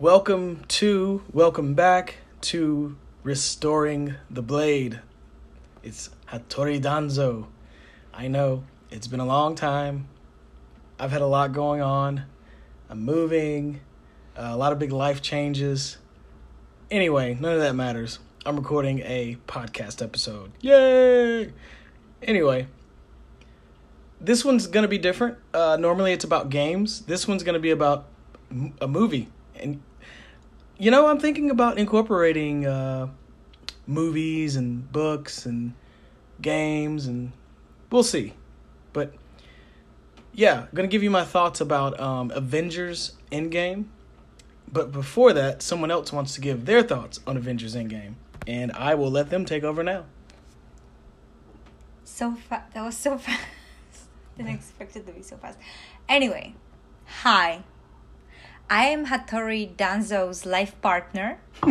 Welcome to, welcome back to Restoring the Blade. It's Hattori Danzo. I know it's been a long time. I've had a lot going on. I'm moving, uh, a lot of big life changes. Anyway, none of that matters. I'm recording a podcast episode. Yay! Anyway, this one's gonna be different. Uh, normally it's about games. This one's gonna be about m- a movie. And you know, I'm thinking about incorporating uh, movies and books and games, and we'll see. But yeah, I'm gonna give you my thoughts about um, Avengers Endgame. But before that, someone else wants to give their thoughts on Avengers Endgame, and I will let them take over now. So fast. That was so fast. Didn't expect it to be so fast. Anyway, hi. I am Hattori Danzo's life partner.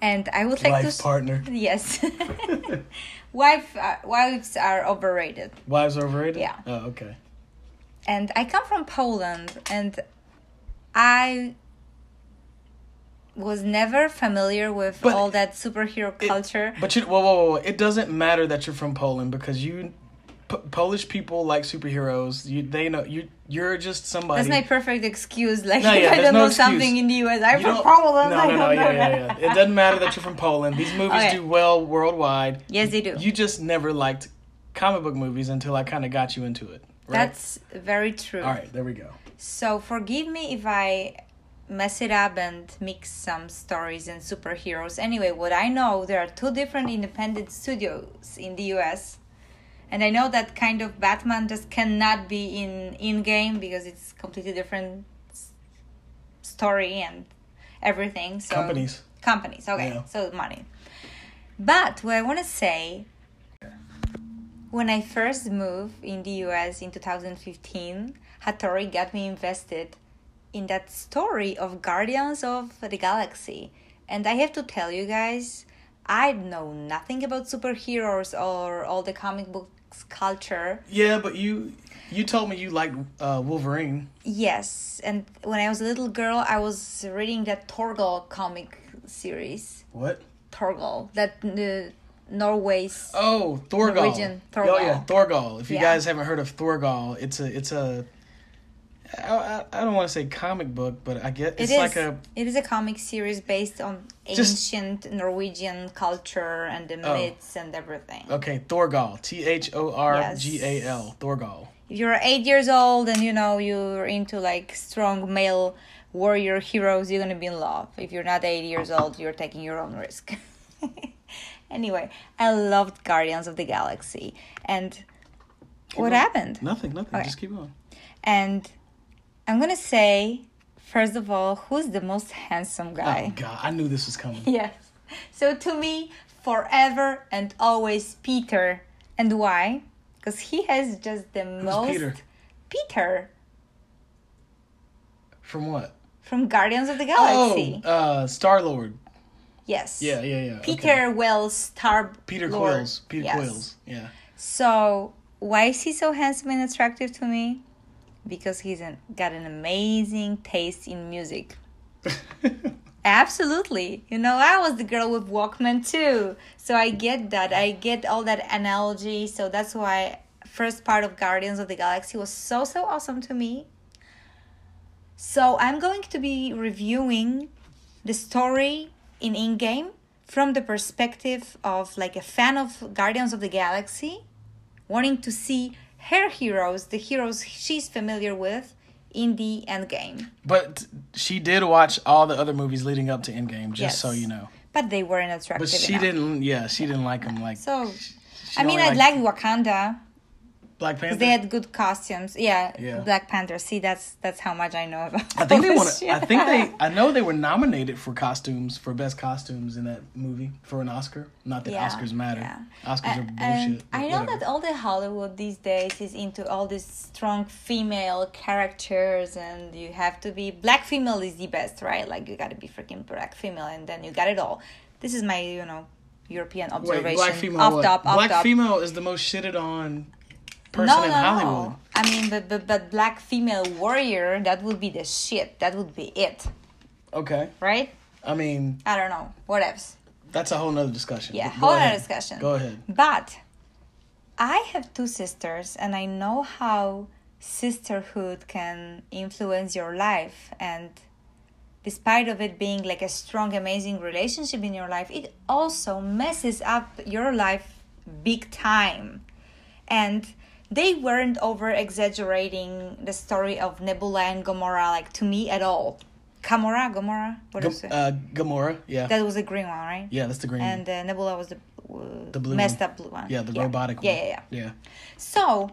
and I would like Life to. s- partner. Yes. Wife, uh, wives are overrated. Wives are overrated. Yeah. Oh, okay. And I come from Poland, and I was never familiar with But all that superhero It- culture. But you, whoa, whoa, whoa, whoa! It doesn't matter that you're from Poland because you, P- Polish people like superheroes. You, they know you. You're just somebody. That's my perfect excuse. Like, No, yeah, I don't no know excuse. something in the US, I'm You from Poland. No, no, no, yeah, yeah, yeah. It doesn't matter that you're from Poland. These movies Okay. do well worldwide. Yes, they do. You just never liked comic book movies until I kind of got you into it. Right? That's very true. all right. There we go. So forgive me if I mess it up and mix some stories and superheroes. Anyway, what I know, there are two different independent studios in the US. And I know that kind of Batman just cannot be in in game because it's completely different story and everything. So Companies. companies. Okay, Yeah. so money. But what I want to say, when I first moved in the US in 2015, Hattori got me invested in that story of Guardians of the Galaxy. And I have to tell you guys, I know nothing about superheroes or all the comic books culture. Yeah, but you you told me you liked uh, Wolverine. Yes, and when I was a little girl, I was reading that Torgal comic series. What? Torgal, that the Norway's. Oh, Thorgal. Norwegian Oh yeah, Thorgal. If you Yeah. guys haven't heard of Thorgal, it's a it's a. I, I, don't want to say comic book, but I get it's It like a It is a comic series based on Just- ancient Norwegian culture and the Oh. myths and everything. okay Thorgal. T H O R G A L. Thorgal. If you're eight years old and you know you're into like strong male warrior heroes, you're gonna be in love. If you're not eight years old, you're taking your own risk. anyway, I loved Guardians of the Galaxy, and what going. happened? Nothing. Nothing. Okay. Just keep going. And I'm gonna say, first of all, who's the most handsome guy? Oh God, I knew this was coming. Yes. So to me, forever and always Peter. And why? Because he has just the most. Peter? Peter From what? from Guardians of the Galaxy. Oh, uh, Star Lord. yes. Yeah, yeah, yeah. okay. Peter Wells, Star. Peter Lord. Quills. Peter Yes. Quills. Yeah. So why is he so handsome and attractive to me? Because he's an, got an amazing taste in music. Absolutely. You know, I was the girl with Walkman too. So I get that. I get all that analogy. So that's why first part of Guardians of the Galaxy was so so awesome to me. So I'm going to be reviewing the story in Endgame from the perspective of like a fan of Guardians of the Galaxy wanting to see her heroes, the heroes she's familiar with in the end game. But she did watch all the other movies leading up to Endgame, just Yes. so you know. But they weren't attractive But she enough. didn't. Yeah, she didn't like them. Like So, I mean, I like Wakanda Black Panther. they had good costumes. Yeah, Yeah. Black Panther. See, that's that's how much I know about. I think they wanna, I think they. I know they were nominated for costumes for best costumes in that movie for an Oscar. Not that Yeah, Oscars matter. yeah. Oscars are bullshit. I know whatever. that all the Hollywood these days is into all these strong female characters, and you have to be black female is the best, right? Like you got to be freaking black female, and then you got it all. This is my you know European Wait, observation. black female. off top, off black top. female is the most shitted on person no, in no, Hollywood. no. I mean, but, but but black female warrior that would be the shit. That would be it. Okay. right? I mean, I don't know. What else? that's a whole nother discussion. Yeah, Go whole other ahead. discussion. Go ahead. But I have two sisters, and I know how sisterhood can influence your life. And despite of it being like a strong, amazing relationship in your life, it also messes up your life big time. And they weren't over exaggerating the story of Nebula and Gomorrah, like to me at all. Gamora, Gomorrah, what G- is it? uh, Gamora. Yeah. that was the green one, right? yeah, that's the green. One. And uh, Nebula was the, uh, The blue messed one. up blue one. yeah, the robotic yeah, one. Yeah, yeah, Yeah. So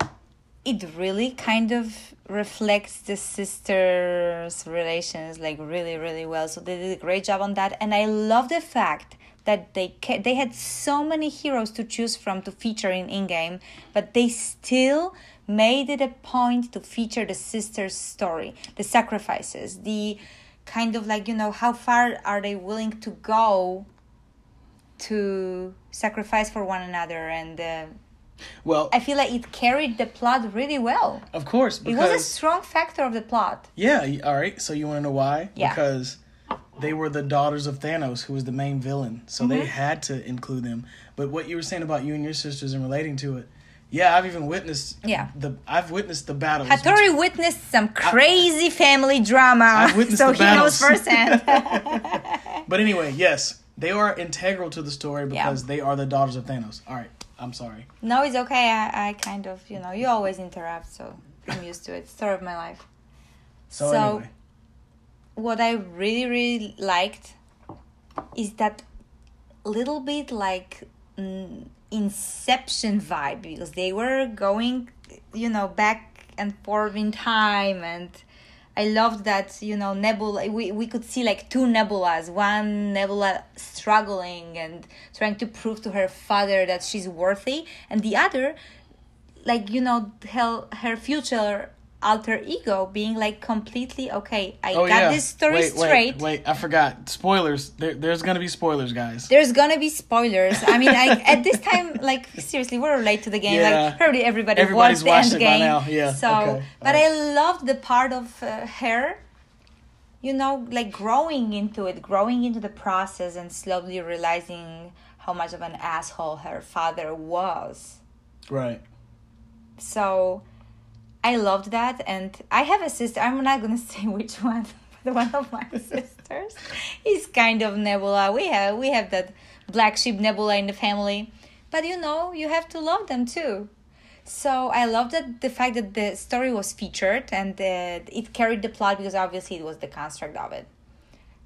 it really kind of reflects the sisters' relations like really, really well. So they did a great job on that, and I love the fact that they ca- they had so many heroes to choose from to feature in Endgame, but they still made it a point to feature the sisters' story, the sacrifices, the kind of like you know how far are they willing to go to sacrifice for one another and uh, Well, i feel like it carried the plot really well of course, it was a strong factor of the plot yeah. All right. So you want to know why? Yeah. Because they were the daughters of Thanos, who was the main villain. So they Mm-hmm. had to include them. But what you were saying about you and your sisters and relating to it, yeah, I've even witnessed. Yeah. The I've witnessed the battles. hattori witnessed some crazy family drama I've witnessed so the he knows firsthand But anyway, yes, they are integral to the story because they are the daughters of Thanos. All right, I'm sorry. no it's okay I, I kind of you know you always interrupt so i'm used to it story of my life So, So- anyway, what I really really liked is that little bit like mm, Inception vibe because they were going, you know, back and forth in time, and I loved that you know Nebula. We we could see like two Nebulas. One Nebula struggling and trying to prove to her father that she's worthy, and the other like you know her her future alter ego being like completely okay i oh got yeah. this story wait, straight Wait, wait, I forgot. Spoilers. There, there's gonna be spoilers, guys. there's gonna be spoilers i mean I, at this time like seriously we're late to the game Yeah. like probably everybody Everybody's watched the end game now, yeah, so okay, but alright. i loved the part of uh, her you know like growing into it growing into the process and slowly realizing how much of an asshole her father was Right. so I loved that, and I have a sister. I'm not gonna say which one, but one of my sisters is kind of Nebula. We have we have that black sheep Nebula in the family, but you know you have to love them too. So I loved that the fact that the story was featured and it carried the plot because obviously it was the construct of it.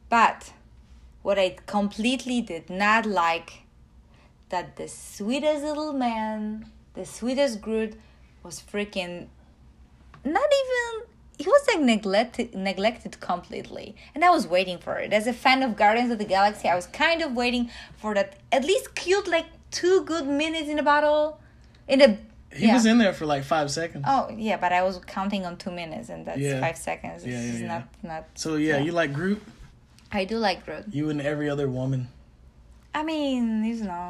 But what I completely did not like that the sweetest little man, the sweetest Groot, was freaking not even he was like neglected neglected completely and i was waiting for it as a fan of guardians of the galaxy i was kind of waiting for that at least cute like two good minutes in a battle in a He yeah. was in there for like five seconds. oh yeah but i was counting on two minutes and that's Yeah. five seconds it's Yeah, yeah, yeah. not not So yeah, Yeah. you like Groot? i do like groot You and every other woman. i mean you know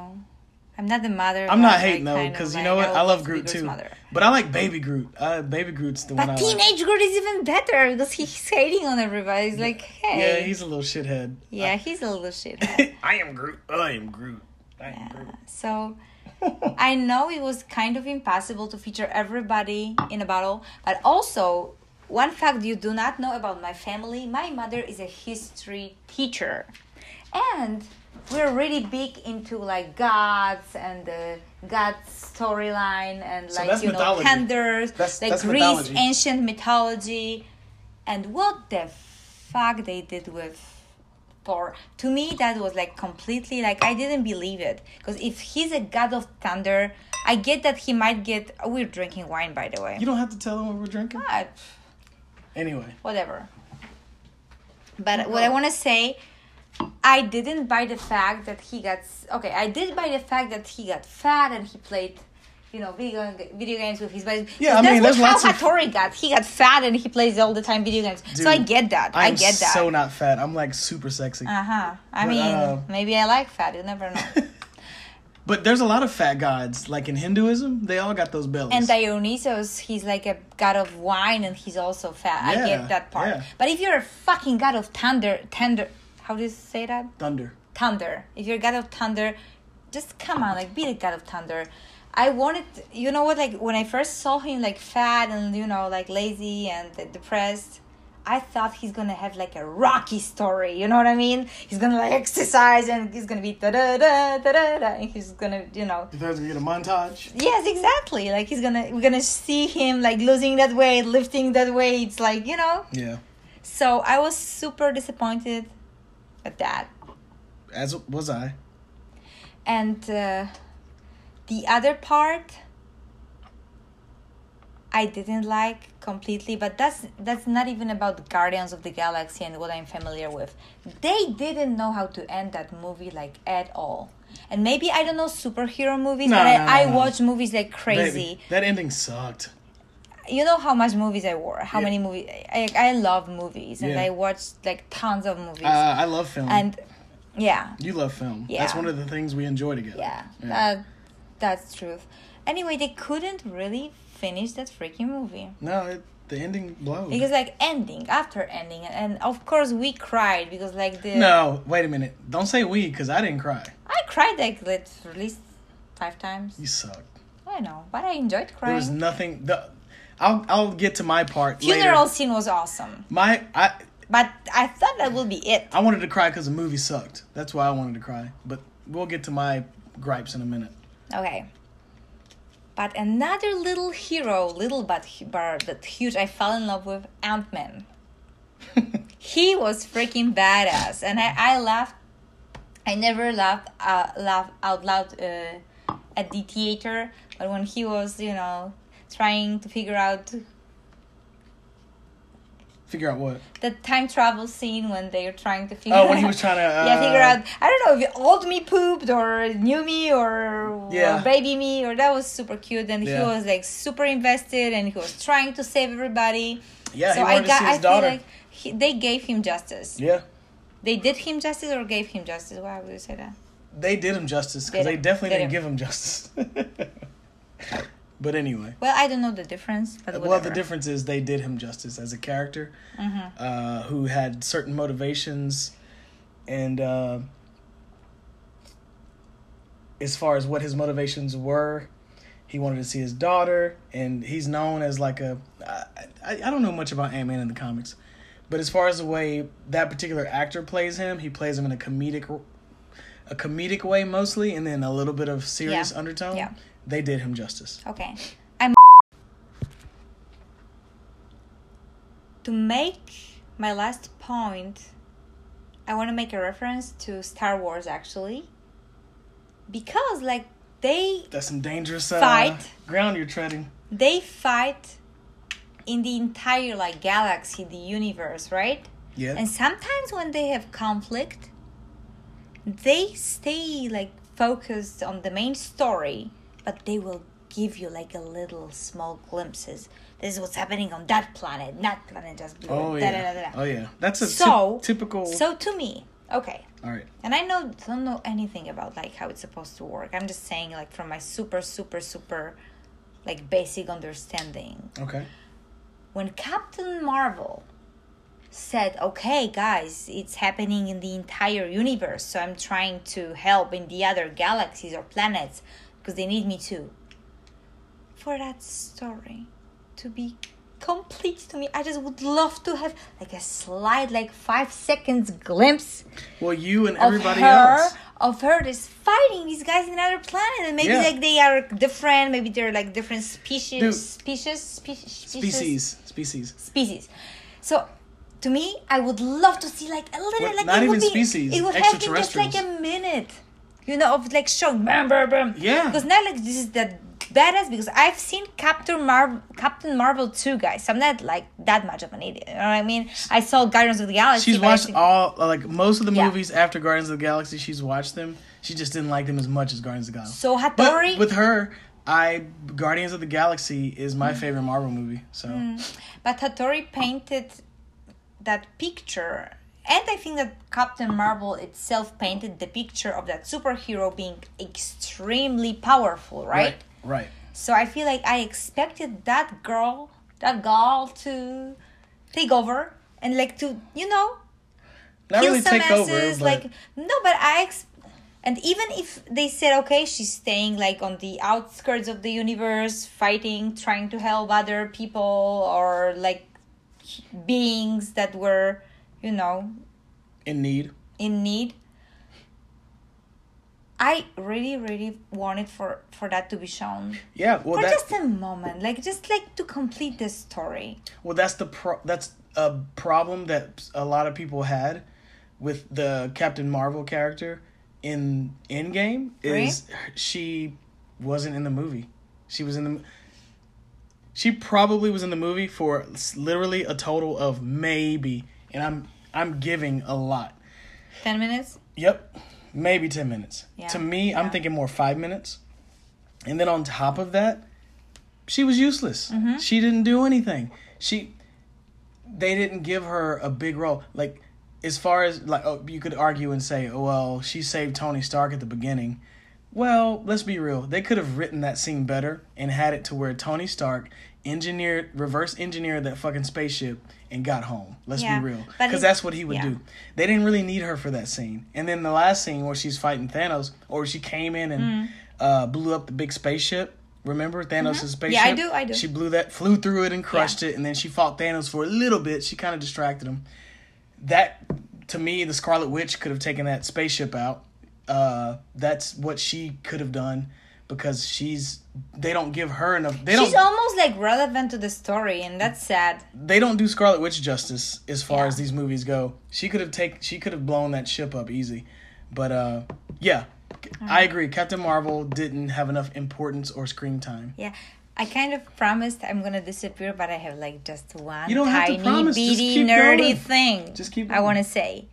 i'm not the mother I'm not I hating though, because you like- know what? would I love to be Groot too. mother. But I like Baby Groot. Uh, Baby Groot's the one I but like. teenage Groot is even better because he's hating on everybody. He's like, hey. Yeah, he's a little shithead. Yeah, he's a little shit. I am Groot. I am Groot. I am Yeah. Groot. So I know it was kind of impossible to feature everybody in a battle, but also one fact you do not know about my family: my mother is a history teacher, and we're really big into like gods and the god storyline and So like you know mythology. Panders, That's- like that's Greece mythology. ancient mythology, and what the fuck they did with Thor. To me, that was like completely like I didn't believe it because if he's a god of thunder, I get that he might get. oh, we're drinking wine, by the way. You don't have to tell them what we're drinking. Ah, but Anyway, whatever. But what I want to say, I didn't buy the fact that he got okay. I did buy the fact that he got fat and he played, you know, video video games with his buddies. Yeah, I that's mean, lots how of- Hattori got. He got fat and he plays all the time video games. so I get that. I I'm get that. so not fat. I'm like super sexy. Uh huh. I But, mean, uh, maybe I like fat. You never know. But there's a lot of fat gods, like in Hinduism, they all got those bellies. And Dionysos, he's like a god of wine, and he's also fat. I get that part. yeah. But if you're a fucking god of thunder, tender, how do you say that? Thunder. Thunder. If you're a god of thunder, just come on, like be the god of thunder. I wanted, you know what? Like when I first saw him, like fat and you know, like lazy and depressed. I thought he's gonna have like a rocky story, you know what I mean? He's gonna like exercise and he's gonna be da da da da da da. And he's gonna, you know, You thought gonna get a montage? Yes, exactly. Like he's gonna we're gonna see him like losing that weight, lifting that weight. It's like, you know. Yeah. So I was super disappointed at that. As was I. And uh, the other part I didn't like completely, but that's that's not even about Guardians of the Galaxy and what I'm familiar with. They didn't know how to end that movie like at all. And maybe I don't know superhero movies, No, but I, no, I no, no. watch movies like crazy. Baby, that ending sucked. You know how much movies I wore, how Yeah. many movies I, I love movies, and Yeah. I watched like tons of movies, Uh, I love film. and yeah, you love film. Yeah. That's one of the things we enjoy together. yeah, Yeah. That, that's truth. Anyway, they couldn't really finish that freaking movie no, it, the ending blows. because like ending after ending, and of course we cried because like the no, wait a minute. Don't say we, because I didn't cry. I cried like at least five times. You suck. I know, but I enjoyed crying. There was nothing. The, I'll I'll get to my part Funeral later. scene was awesome, My I but I thought that would be it. I wanted to cry because the movie sucked. That's why I wanted to cry. But we'll get to my gripes in a minute. Okay. But another little hero, little but, but but huge, I fell in love with Ant Man. He was freaking badass, and I, I laughed. I never laughed uh, laugh out loud uh, at the theater, but when he was, you know, trying to figure out Figure out what. the time travel scene when they're trying to figure Oh, when he was trying to. Uh, yeah, figure out. I don't know if old me pooped or new me or, Yeah. or baby me or that was super cute and he was like super invested and he was trying to save everybody. Yeah, so he I got. to see his I daughter. feel like he, they gave him justice. yeah, They did him justice or gave him justice. Why would you say that? they did him justice because Did they definitely Did didn't him. give him justice. but anyway, Well, I don't know the difference, but well, the difference is they did him justice as a character Mhm. uh, who had certain motivations, and uh, as far as what his motivations were, he wanted to see his daughter, and he's known as like a. I, I, I don't know much about Ant Man in the comics, but as far as the way that particular actor plays him, he plays him in a comedic, a comedic way mostly, and then a little bit of serious Yeah. undertone. Yeah. They did him justice. Okay. I'm to make my last point, I want to make a reference to Star Wars actually. Because like they That's some dangerous uh, Fight. ground you're treading. they fight in the entire like galaxy, the universe, right? Yeah. And sometimes when they have conflict, they stay like focused on the main story, but they will give you like a little small glimpses. This is what's happening on that planet. That planet just blew. Oh da, yeah. da, da, da. Oh yeah. That's a So- typ- typical. So to me, okay, All right. and I know don't know anything about like how it's supposed to work. I'm just saying like from my super super super like basic understanding. Okay. When Captain Marvel said, "Okay, guys, it's happening in the entire universe, so I'm trying to help in the other galaxies or planets because they need me to." For that story to be complete to me, I just would love to have like a slight, like five seconds glimpse Well, you and of everybody her else. of her just fighting these guys in another planet and maybe Yeah. like they are different maybe they're like different species Dude. species species Species. Species. species so to me i would love to see like a little What? like Not it would even be, species, it would have been just like a minute you know of like showing bam, bam, bam. Yeah. because not like this is the badass because i've seen captain marvel captain marvel 2 guys so i'm not like that much of an idiot you know what i mean i saw guardians of the galaxy She's watched think- all like most of the Yeah. movies after Guardians of the Galaxy. She's watched them. She just didn't like them as much as Guardians of the Galaxy. so hattori But with her, I Guardians of the Galaxy is Mm. my favorite Marvel movie. So But Hattori painted that picture and I think that Captain Marvel itself painted the picture of that superhero being extremely powerful, right? Right. So I feel like I expected that girl, that girl to take over and like to, you know, Not kill really some take over, asses. but Like no, but I ex- and even if they said okay, she's staying like on the outskirts of the universe, fighting, trying to help other people or like beings that were, you know, in need. in need. I really, really wanted for for that to be shown Yeah. Well, for that, just a moment, like just like to complete the story. Well, that's the pro- that's a problem that a lot of people had with the Captain Marvel character in Endgame is she wasn't in the movie. She was in the she probably was in the movie for literally a total of maybe and I'm I'm giving a lot. Ten minutes. Yep, maybe 10 minutes. Yeah, To me, yeah. I'm thinking more 5 minutes. And then on top of that, she was useless. Mm-hmm. She didn't do anything. She they didn't give her a big role. Like as far as like oh, you could argue and say, "Oh, well, she saved Tony Stark at the beginning." Well, let's be real. They could have written that scene better and had it to where Tony Stark engineered reverse engineered that fucking spaceship and got home. Let's Yeah, be real. Cuz that's what he would yeah. do. They didn't really need her for that scene. And then the last scene where she's fighting Thanos or she came in and Mm. uh, blew up the big spaceship. Remember Thanos' spaceship? Mm-hmm. Yeah, I do, I do. She blew that, flew through it and crushed it, and then she fought Thanos for a little bit. She kind of distracted him. That, to me, the Scarlet Witch could have taken that spaceship out. Uh, that's what she could have done because she's. They don't give her enough. They She's don't. almost like relevant to the story, and that's sad. they don't do Scarlet Witch justice as far Yeah. as these movies go. She could have take. She could have blown that ship up easy, but uh, yeah, I agree. Captain Marvel didn't have enough importance or screen time. Yeah. I kind of promised I'm gonna disappear, but I have like just one You don't have to tiny, promise, beady, nerdy going. thing. Just keep I want to say,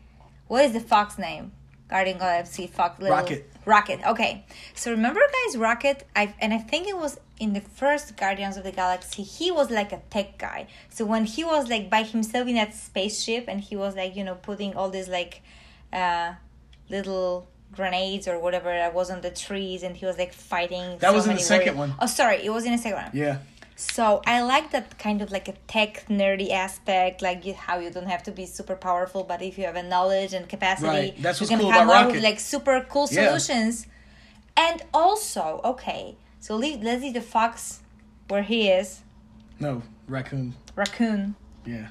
what is the fox name? Guardian Galaxy fuck Little, Rocket. Rocket. Okay. So remember, guys, Rocket. I and I think it was in the first Guardians of the Galaxy. He was like a tech guy. So when he was like by himself in that spaceship, and he was like you know putting all these like, uh, little grenades or whatever that was on the trees, and he was like fighting. That so was in the second warriors. one. Oh, sorry, it was in the second one. Yeah. So I like that kind of like a tech nerdy aspect, like you, how you don't have to be super powerful, but if you have a knowledge and capacity, Right. That's you can cool come up with like super cool Yeah. solutions. And also, okay, so leave let's leave the fox where he is, No, raccoon. raccoon. Yeah.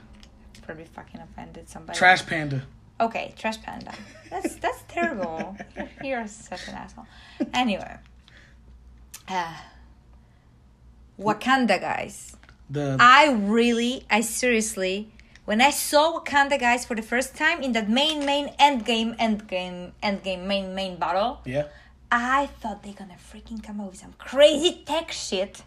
Probably fucking offended somebody. Trash panda. Okay, trash panda. That's that's terrible. You're, you're such an asshole. Anyway, uh, Wakanda guys. The I really, I seriously, when I saw Wakanda guys for the first time in that main, main end game, end game, end game, main, main battle, yeah. I thought they're gonna freaking come up with some crazy tech shit.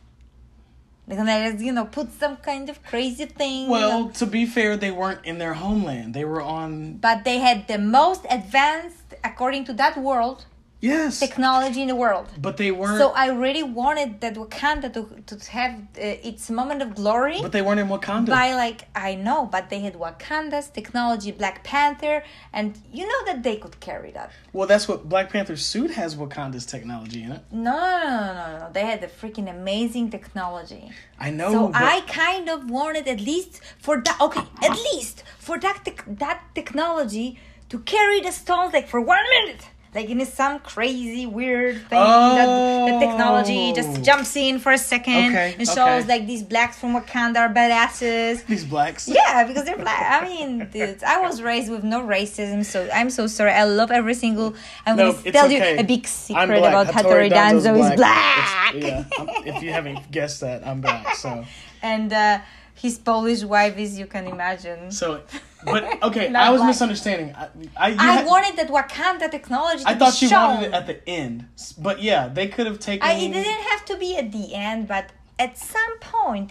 They're gonna, you know, put some kind of crazy thing. you Well, know. to be fair, they weren't in their homeland. They were on. but they had the most advanced, according to that world, Yes. technology in the world. But they weren't. So I really wanted that Wakanda to to have uh, its moment of glory. but they weren't in Wakanda. by like I know, but they had Wakanda's technology, Black Panther, and you know that they could carry that. well, that's what Black Panther's suit has Wakanda's technology in it. No, no, no, no, no, no. They had the freaking amazing technology. I know. so but I kind of wanted at least for that. Okay, at least for that tech that technology to carry the stones like for one minute. Like in some crazy weird thing that the technology Oh. just jumps in for a second Okay, and shows okay. like these blacks from Wakanda are badasses. these blacks. Yeah, because they're black. I mean, dude, I was raised with no racism, so I'm so sorry. I love every single. I'm No, gonna tell okay. you a big secret black. about Hattori Danzo is black. It's- yeah. I'm- if you haven't guessed that, I'm black. So. and uh, his Polish wife is, you can imagine. So, but okay, I was black. misunderstanding. I, I, I had- wanted that Wakanda technology. To I thought you shown. wanted it at the end, but yeah, they could have taken. I, it didn't have to be at the end, but at some point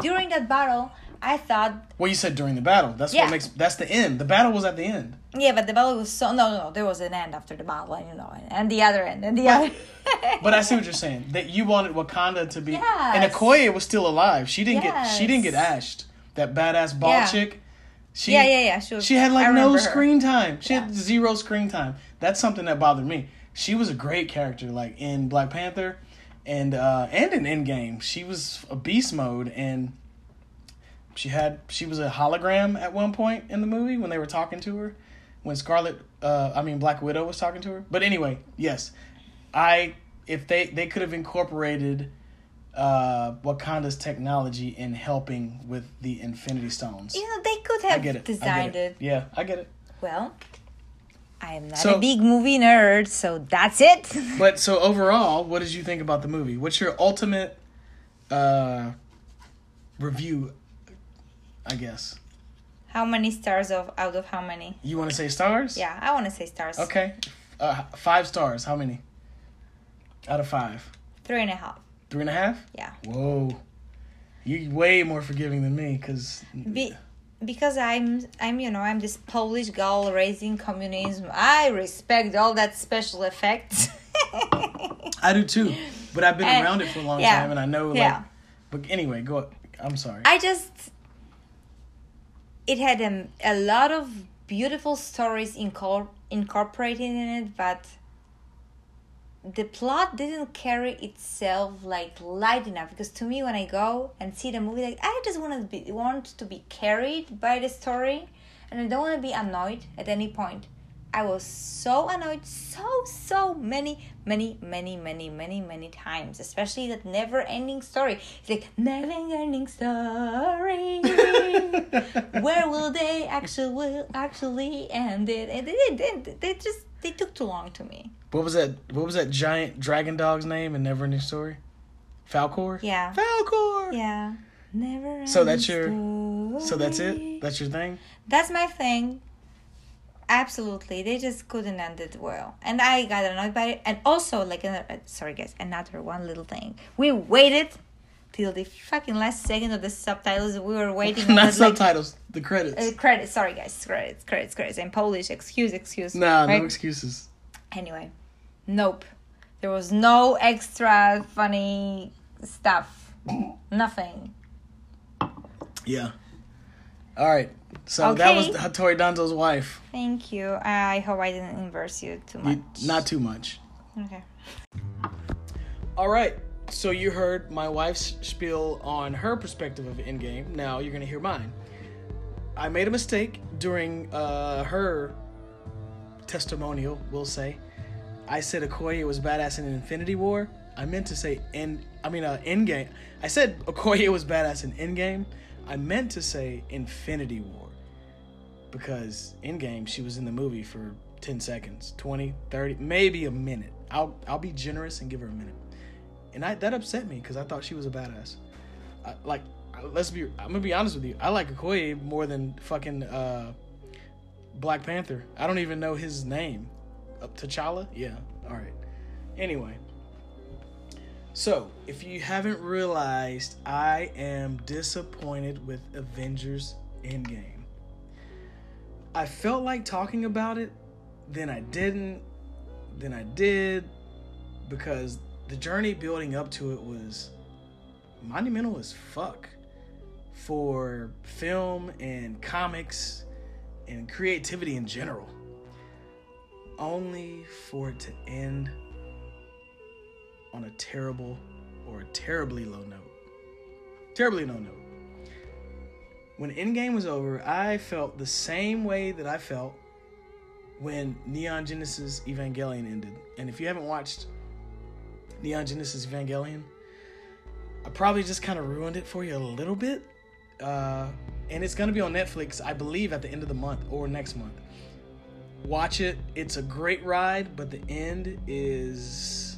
during that battle, I thought, Well, you said during the battle. That's Yeah. what makes. That's the end. The battle was at the end. yeah, but the battle was so no, no, no. There was an end after the battle, and you know, and the other end, and the other. But I see what you're saying. That you wanted Wakanda to be, and Yes. Okoye was still alive. She didn't get. She didn't get ashed. That badass ball Yeah. chick. She, yeah, yeah, yeah. She, was, She had like no her. screen time. She Yeah. had zero screen time. That's something that bothered me. She was a great character, like in Black Panther, and uh, and in Endgame. She was a beast mode, and she had she was a hologram at one point in the movie when they were talking to her, when Scarlet, uh, I mean Black Widow was talking to her. But anyway, yes, I if they they could have incorporated uh, Wakanda's technology in helping with the Infinity Stones. You know, they could I have get it. I designed get it. it. Yeah, I get it. Well, I am not So- a big movie nerd, so that's it. But so overall, what did you think about the movie? What's your ultimate uh review? I guess how many stars of out of how many? you want to say stars. Yeah, I want to say stars. Okay. Uh, five stars. How many? Out of five. Three and a half. Three and a half. Yeah. Whoa. You way more forgiving than me, because Be- because I'm I'm you know I'm this Polish girl raising communism. I respect all that special effects. I do too. But I've been And- around it for a long yeah. time, and I know. Like, Yeah. But anyway, go. I'm sorry. I just it had a, a lot of beautiful stories incor- incorporated in it, but the plot didn't carry itself like light enough. Because to me, when I go and see the movie, like I just want to be want to be carried by the story, and I don't want to be annoyed at any point. I was so annoyed so so many many many many many many times, especially that never ending story. It's like never ending story. Where will they actually will actually end it? And they, they, they just they took too long to me. What was that? What was that giant dragon dog's name in Neverending Story? Falkor. Yeah. Falkor. Yeah. Never. So that's ending your- So that's it. That's your thing. That's my thing. Absolutely, they just couldn't end it well, and I got annoyed by it. And also, like, another, sorry guys, another one little thing. We waited till the fucking last second of the subtitles. We were waiting. Not the, like, subtitles. The credits. Uh, credits, sorry guys, credits, credits, credits. In Polish, excuse, excuse. nah, right? no excuses. Anyway, nope. There was no extra funny stuff. Nothing. Yeah. All right. So that was Okay. Hattori Danzo's wife. Thank you. I hope I didn't inverse you too much. You- not too much. Okay. All right. So you heard my wife's spiel on her perspective of Endgame. Now you're gonna hear mine. I made a mistake during uh, her testimonial. We'll say, I said Okoye was badass in Infinity War. I meant to say end. I mean, uh, Endgame. I said Okoye was badass in Endgame. I meant to say Infinity War because Endgame she was in the movie for 10 seconds, 20, 30, maybe a minute. I'll I'll be generous and give her a minute. And I that upset me because I thought she was a badass. I, like, let's be. I'm gonna be honest with you. I like Okoye more than fucking uh, Black Panther. I don't even know his name. Uh, T'Challa. Yeah. All right. Anyway. So, if you haven't realized, I am disappointed with Avengers Endgame. I felt like talking about it, then I didn't, then I did, because the journey building up to it was monumental as fuck for film and comics and creativity in general. Only for it to end on a terrible or a terribly low note. Terribly low note. When Endgame was over, I felt the same way that I felt when Neon Genesis Evangelion ended. And if you haven't watched Neon Genesis Evangelion, I probably just kind of ruined it for you a little bit. Uh, and it's going to be on Netflix, I believe, at the end of the month or next month. Watch it. It's a great ride, but the end is.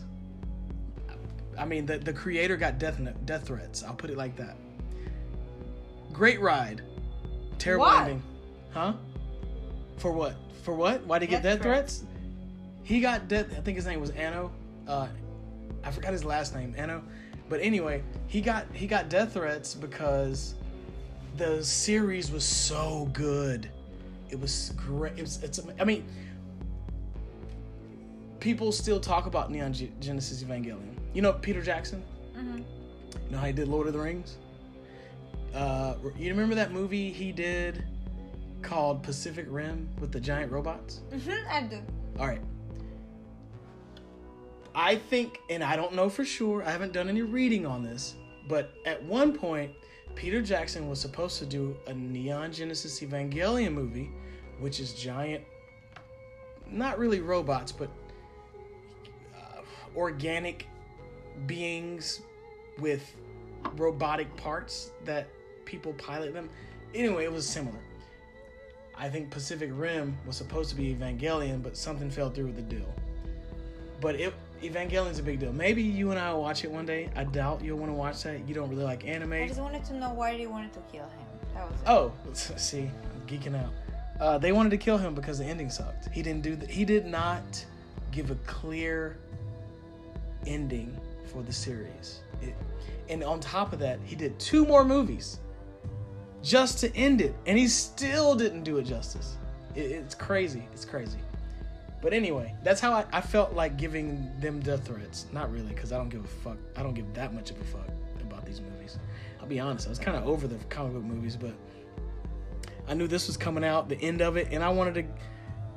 I mean, the, the creator got death death threats. I'll put it like that. Great ride. Terrible What? ending. Huh? For what? For what? Why did he get Death death threats? He got death. I think his name was Anno. Uh, I forgot his last name, Anno. But anyway, he got he got death threats because the series was so good. It was great. It was, it's. I mean, people still talk about Neon Genesis Evangelion. You know Peter Jackson. Mhm. You know how he did Lord of the Rings. Uh, you remember that movie he did called Pacific Rim with the giant robots? Mm-hmm, I do. All right. I think, and I don't know for sure, I haven't done any reading on this, but at one point, Peter Jackson was supposed to do a Neon Genesis Evangelion movie, which is giant, not really robots, but uh, organic beings with robotic parts that people pilot them. Anyway, it was similar. I think Pacific Rim was supposed to be Evangelion, but something fell through with the deal. But it Evangelion's a big deal. Maybe you and I will watch it one day. I doubt you'll want to watch that. You don't really like anime. I just wanted to know why they wanted to kill him. That was it. Oh, see, I'm geeking out. Uh, they wanted to kill him because the ending sucked. He didn't do. The, he did not give a clear ending for the series. It, and on top of that, he did two more movies just to end it, and he still didn't do it justice. It, it's crazy. It's crazy. But anyway, that's how I, I felt like giving them death threats. Not really, because I don't give a fuck. I don't give that much of a fuck about these movies. I'll be honest. I was kind of over the comic book movies, but I knew this was coming out, the end of it, and I wanted to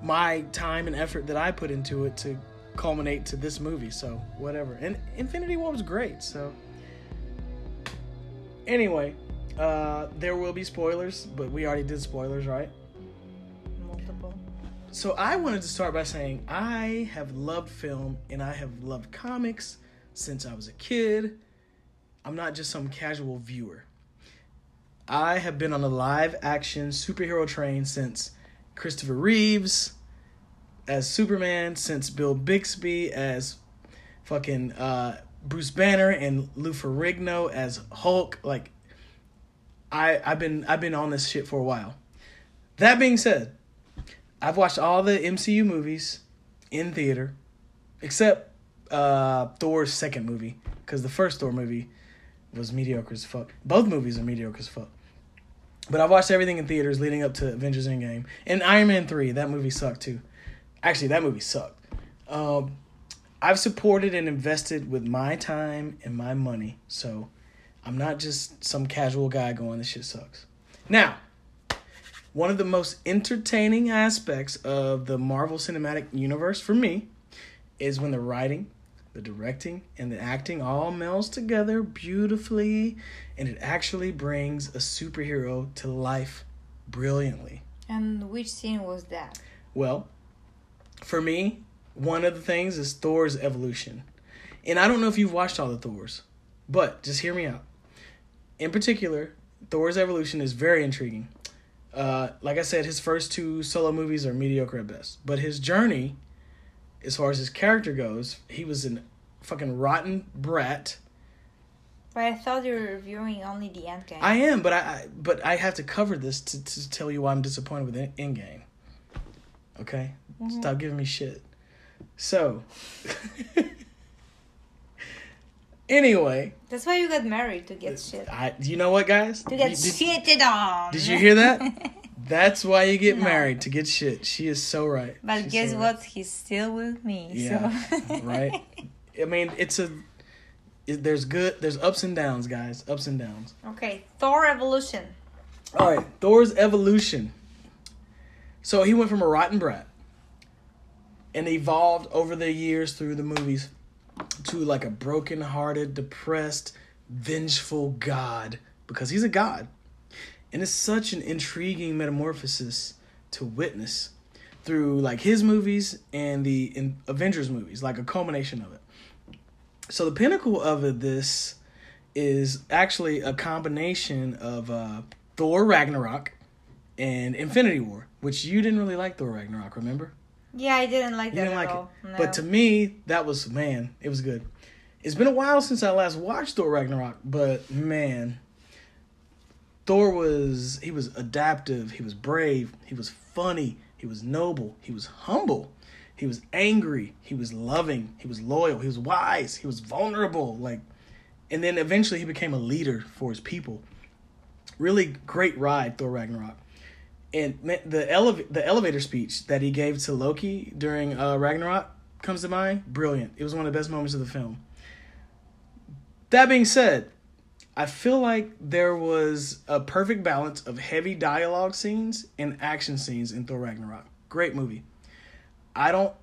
my time and effort that I put into it to culminate to this movie. So whatever. And Infinity War was great. So anyway, uh, there will be spoilers, but we already did spoilers, right? Multiple. So I wanted to start by saying I have loved film and I have loved comics since I was a kid. I'm not just some casual viewer. I have been on the live action superhero train since Christopher Reeves as Superman, since Bill Bixby as fucking uh, Bruce Banner and Lou Ferrigno as Hulk. Like, I I've been I've been on this shit for a while. That being said, I've watched all the MCU movies in theater, except uh, Thor's second movie, because the first Thor movie was mediocre as fuck. Both movies are mediocre as fuck. But I've watched everything in theaters leading up to Avengers Endgame. And Iron Man 3, that movie sucked too. Actually, that movie sucked. Um, I've supported and invested with my time and my money. So I'm not just some casual guy going, this shit sucks. Now, one of the most entertaining aspects of the Marvel Cinematic Universe for me is when the writing, the directing, and the acting all melds together beautifully and it actually brings a superhero to life brilliantly. And which scene was that? Well, for me, one of the things is Thor's evolution. And I don't know if you've watched all the Thors, but just hear me out. In particular, Thor's evolution is very intriguing. Uh, like I said, his first two solo movies are mediocre at best. But his journey, as far as his character goes, he was an fucking rotten brat. But I thought you were reviewing only the end game. I am, but I, I but I have to cover this to, to tell you why I'm disappointed with Endgame. Okay, Mm-hmm. stop giving me shit. So, anyway, That's why you got married to get shit. I you know what, guys? To get You- did, shitted on. did you hear that? That's why you get married to get shit. She is so right. But She's guess so right. what? He's still with me. Yeah, So. right. I mean, it's a. It, there's good. There's ups and downs, guys. Ups and downs. Okay, Thor Evolution. All right, Thor's evolution. So he went from a rotten brat and evolved over the years through the movies to like a broken-hearted, depressed, vengeful god because he's a god. And it's such an intriguing metamorphosis to witness through like his movies and the in Avengers movies, like a culmination of it. So the pinnacle of this is actually a combination of uh, Thor Ragnarok and Infinity War, which you didn't really like Thor Ragnarok, remember? Yeah, I didn't like You that didn't at like all. it. No. But to me, that was man, it was good. It's been a while since I last watched Thor Ragnarok, but man, Thor was he was adaptive, he was brave, he was funny, he was noble, he was humble, he was angry, he was loving, he was loyal, he was wise, he was vulnerable, like and then eventually he became a leader for his people. Really great ride, Thor Ragnarok. And the elev- the elevator speech that he gave to Loki during uh, Ragnarok comes to mind. Brilliant. It was one of the best moments of the film. That being said, I feel like there was a perfect balance of heavy dialogue scenes and action scenes in Thor Ragnarok. Great movie. I don't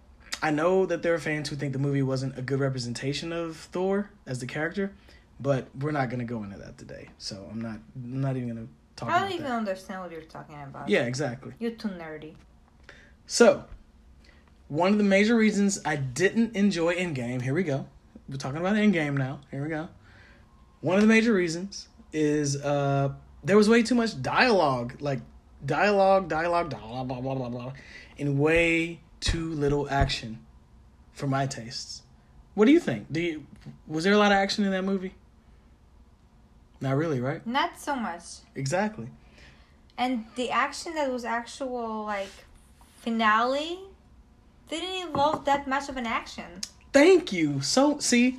I know that there are fans who think the movie wasn't a good representation of Thor as the character, but we're not going to go into that today. So I'm not I'm not even going to talk I don't even that. understand what you're talking about. Yeah, exactly. You're too nerdy. So, one of the major reasons I didn't enjoy Endgame, here we go. We're talking about Endgame now. Here we go. One of the major reasons is uh there was way too much dialogue, like dialogue, dialogue, blah blah blah blah blah, and way too little action for my tastes. What do you think? Do you was there a lot of action in that movie? Not really, right? Not so much. Exactly. And the action that was actual like finale didn't involve that much of an action. Thank you. So see,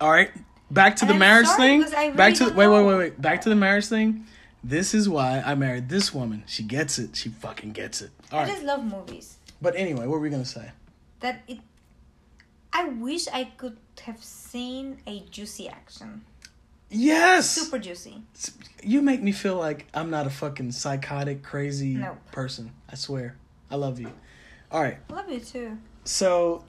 all right, back to And the I'm marriage thing. I back to don't wait, wait, wait, wait. Back to the marriage thing. This is why I married this woman. She gets it. She fucking gets it. All I right. just love movies. But anyway, what were we gonna say? That it I wish I could have seen a juicy action. Yes. Super juicy. You make me feel like I'm not a fucking psychotic, crazy person. I swear. I love you. All right. Love you too. So,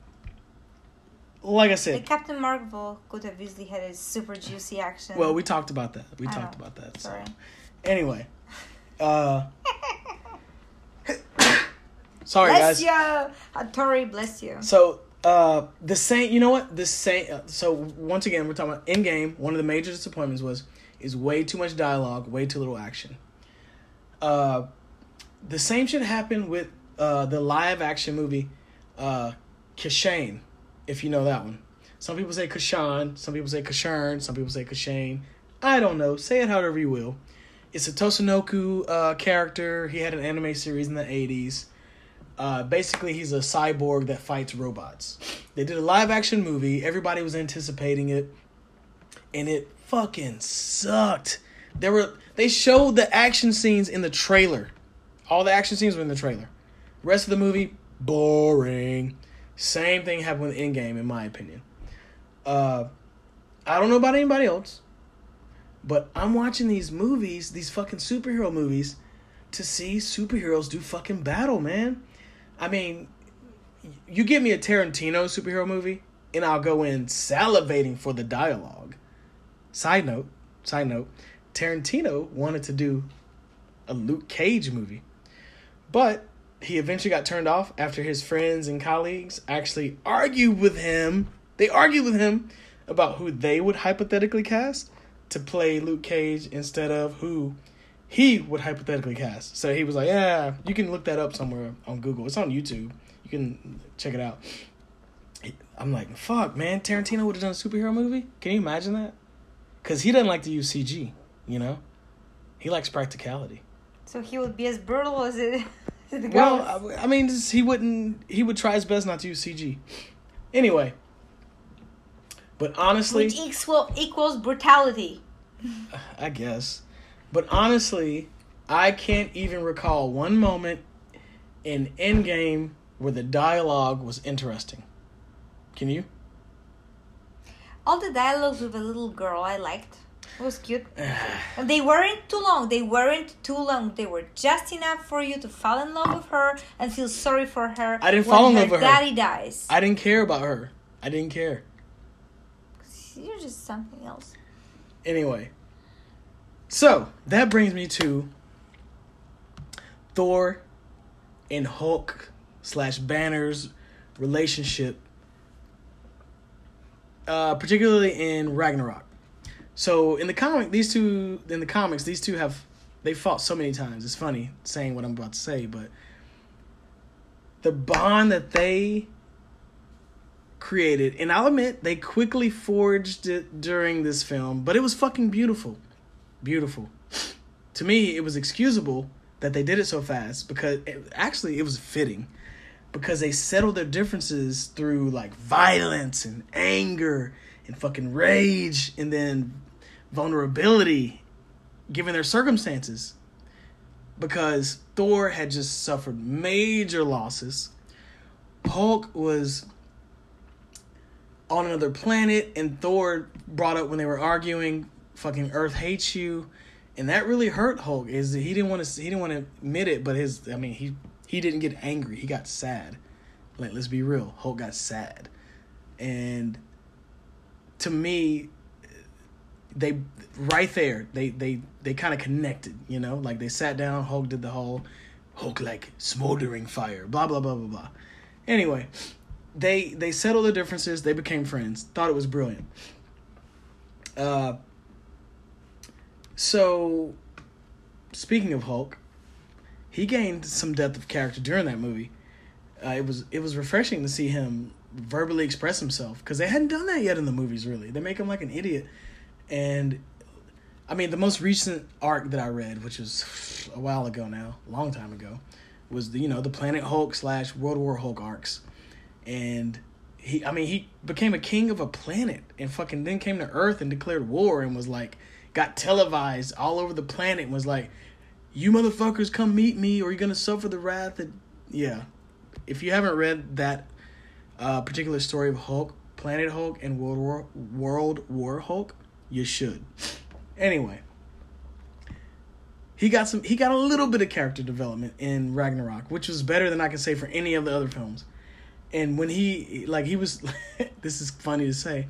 like I Like said, Captain Marvel could have easily had a super juicy action. well, we talked about that. We I talked know. about that. So. Anyway, uh, sorry bless guys. you, Hattori. Bless you. So uh, the same, you know what? The same. Uh, so once again, we're talking about Endgame. One of the major disappointments was is way too much dialogue, way too little action. Uh, the same should happen with uh, the live action movie, uh, Kashane, if you know that one. Some people say Kashan, some people say Kashern, some people say Kashane. I don't know. Say it however you will. It's a Tatsunoko uh, character. He had an anime series in the 80s. Uh, basically, he's a cyborg that fights robots. They did a live action movie. Everybody was anticipating it, and it fucking sucked. There were they showed the action scenes in the trailer. All the action scenes were in the trailer. Rest of the movie boring. Same thing happened with Endgame, in my opinion. Uh, I don't know about anybody else, but I'm watching these movies, these fucking superhero movies, to see superheroes do fucking battle, man. I mean, you give me a Tarantino superhero movie, and I'll go in salivating for the dialogue. Side note, side note, Tarantino wanted to do a Luke Cage movie, but he eventually got turned off after his friends and colleagues actually argued with him. They argued with him about who they would hypothetically cast to play Luke Cage instead of who he would hypothetically cast. So he was like, "Yeah, you can look that up somewhere on Google. It's on YouTube. You can check it out." I'm like, "Fuck, man! Tarantino would have done a superhero movie. Can you imagine that? Because he doesn't like to use CG. You know, he likes practicality. So he would be as brutal as it, as it Well. I, I mean, just- he wouldn't. He would try his best not to use CG. Anyway, but honestly, Which equal, equals brutality. I guess. But honestly, I can't even recall one moment in Endgame where the dialogue was interesting. Can you? All the dialogues with the little girl I liked. It was cute. And they weren't too long. They weren't too long. They were just enough for you to fall in love with her and feel sorry for her. I didn't fall in love with her. daddy dies. I didn't care about her. I didn't care. You're just something else. Anyway, so that brings me to Thor and Hulk slash Banner's relationship, uh, particularly in Ragnarok. So in the comic, these two in the comics, these two have they fought so many times. It's funny saying what I'm about to say, but the bond that they created, and I'll admit they quickly forged it during this film, but it was fucking beautiful. Beautiful. To me, it was excusable that they did it so fast because it, actually it was fitting because they settled their differences through like violence and anger and fucking rage and then vulnerability given their circumstances because Thor had just suffered major losses. Hulk was on another planet, and Thor brought up when they were arguing fucking Earth hates you, and that really hurt Hulk. Is he didn't want to he didn't want to admit it, but his I mean he he didn't get angry. He got sad. Like let's be real, Hulk got sad, and to me, they right there they they they kind of connected. You know, like they sat down. Hulk did the whole Hulk like smoldering fire. Blah blah blah blah blah. Anyway, they they settled their differences. They became friends. Thought it was brilliant. Uh, so, speaking of Hulk, he gained some depth of character during that movie. Uh, it was it was refreshing to see him verbally express himself because they hadn't done that yet in the movies. Really, they make him like an idiot, and I mean the most recent arc that I read, which was a while ago now, a long time ago, was the you know the Planet Hulk slash World War Hulk arcs, and he I mean he became a king of a planet and fucking then came to Earth and declared war and was like got televised all over the planet was like, you motherfuckers come meet me or you're gonna suffer the wrath that yeah. If you haven't read that uh, particular story of Hulk, Planet Hulk, and World War World War Hulk, you should. Anyway, he got some. He got a little bit of character development in Ragnarok, which was better than I can say for any of the other films. And when he like he was, this is funny to say,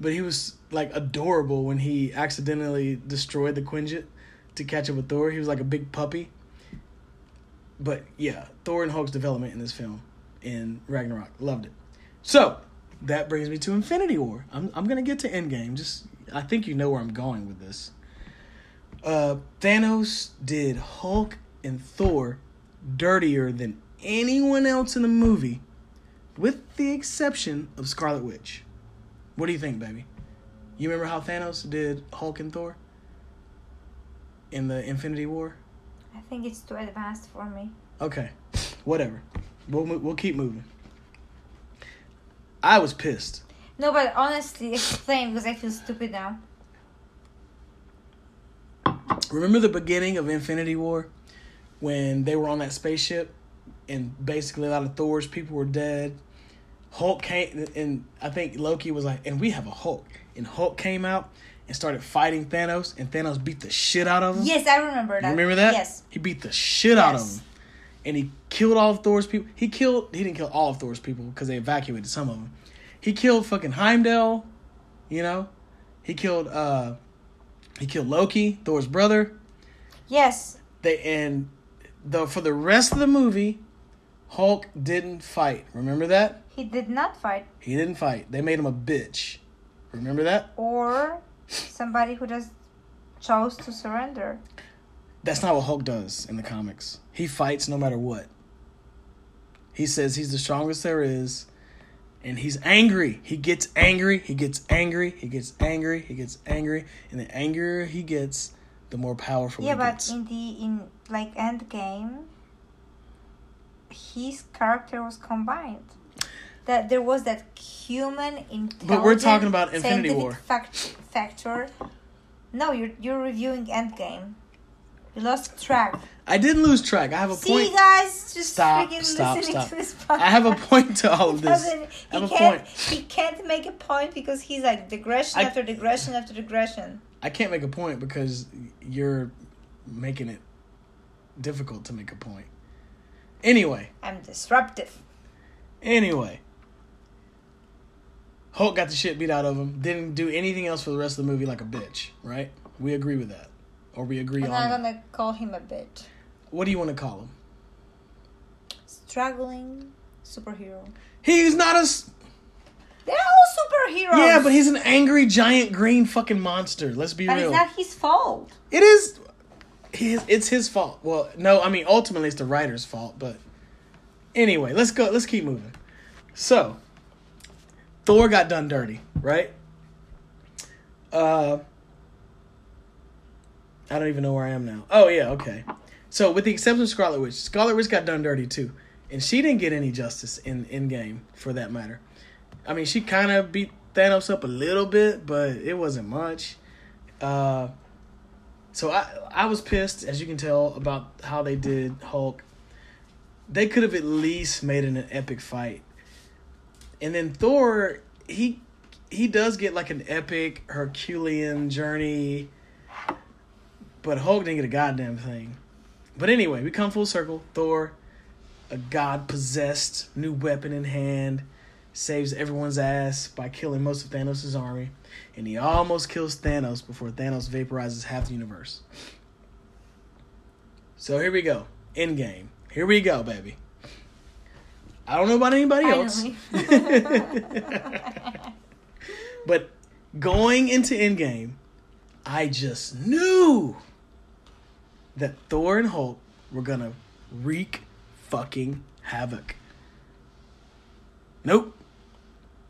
but he was like adorable when he accidentally destroyed the Quinjet to catch up with Thor. He was like a big puppy. But yeah, Thor and Hulk's development in this film in Ragnarok, loved it. So that brings me to Infinity War. I'm I'm gonna get to Endgame. Just I think you know where I'm going with this. Uh, Thanos did Hulk and Thor dirtier than anyone else in the movie, with the exception of Scarlet Witch. What do you think, baby? You remember how Thanos did Hulk and Thor in the Infinity War? I think it's too advanced for me. Okay, whatever. We'll we'll keep moving. I was pissed. No, but honestly, explain because I feel stupid now. Remember the beginning of Infinity War when they were on that spaceship and basically a lot of Thor's people were dead. Hulk came and I think Loki was like, and we have a Hulk. And Hulk came out and started fighting Thanos, and Thanos beat the shit out of him. Yes, I remember that. You remember that? Yes. He beat the shit out of him. And he killed all of Thor's people. He killed, he didn't kill all of Thor's people because they evacuated some of them. He killed fucking Heimdall, you know? He killed, uh, he killed Loki, Thor's brother. Yes. They, and the, for the rest of the movie, Hulk didn't fight. Remember that? He did not fight. He didn't fight. They made him a bitch. Remember that? Or somebody who just chose to surrender. That's not what Hulk does in the comics. He fights no matter what. He says he's the strongest there is, and he's angry. He gets angry. He gets angry. He gets angry. He gets angry, and the angrier he gets, the more powerful yeah, but gets. in the in like Endgame, his character was combined. That there was that human intelligence. But we're talking about Infinity War. Fact, factor. No, you're you're reviewing Endgame. You lost track. I didn't lose track. I have a point. See, point. guys, just Stop, freaking stop, listening stop. to this podcast. I have a point to all of this. doesn't- I He have a can't. point. He can't make a point because he's like digression I- after digression after digression. I can't make a point because you're making it difficult to make a point. Anyway, I'm disruptive. Anyway, Hulk got the shit beat out of him. Didn't do anything else for the rest of the movie like a bitch, right? We agree with that, or we agree on. I'm not gonna call him a bitch. What do you want to call him? Struggling superhero. He's not a. s- They're all superheroes. Yeah, but he's an angry giant green fucking monster. Let's be But real. it's not his fault. It is. His, it's his fault. Well, no, I mean ultimately it's the writer's fault. But anyway, let's go. Let's keep moving. So, Thor got done dirty, right? Uh, I don't even know where I am now. Oh yeah, okay. So with the exception of Scarlet Witch, Scarlet Witch got done dirty too, and she didn't get any justice in Endgame for that matter. I mean, she kind of beat Thanos up a little bit, but it wasn't much. Uh, so I I was pissed, as you can tell, about how they did Hulk. They could have at least made it an epic fight. And then Thor, he he does get like an epic Herculean journey, but Hulk didn't get a goddamn thing. But anyway, we come full circle. Thor, a god possessed, new weapon in hand, saves everyone's ass by killing most of Thanos' army, and he almost kills Thanos before Thanos vaporizes half the universe. So here we go. Endgame. Here we go, baby. I don't know about anybody else. but going into Endgame, I just knew that Thor and Hulk were gonna wreak fucking havoc. Nope.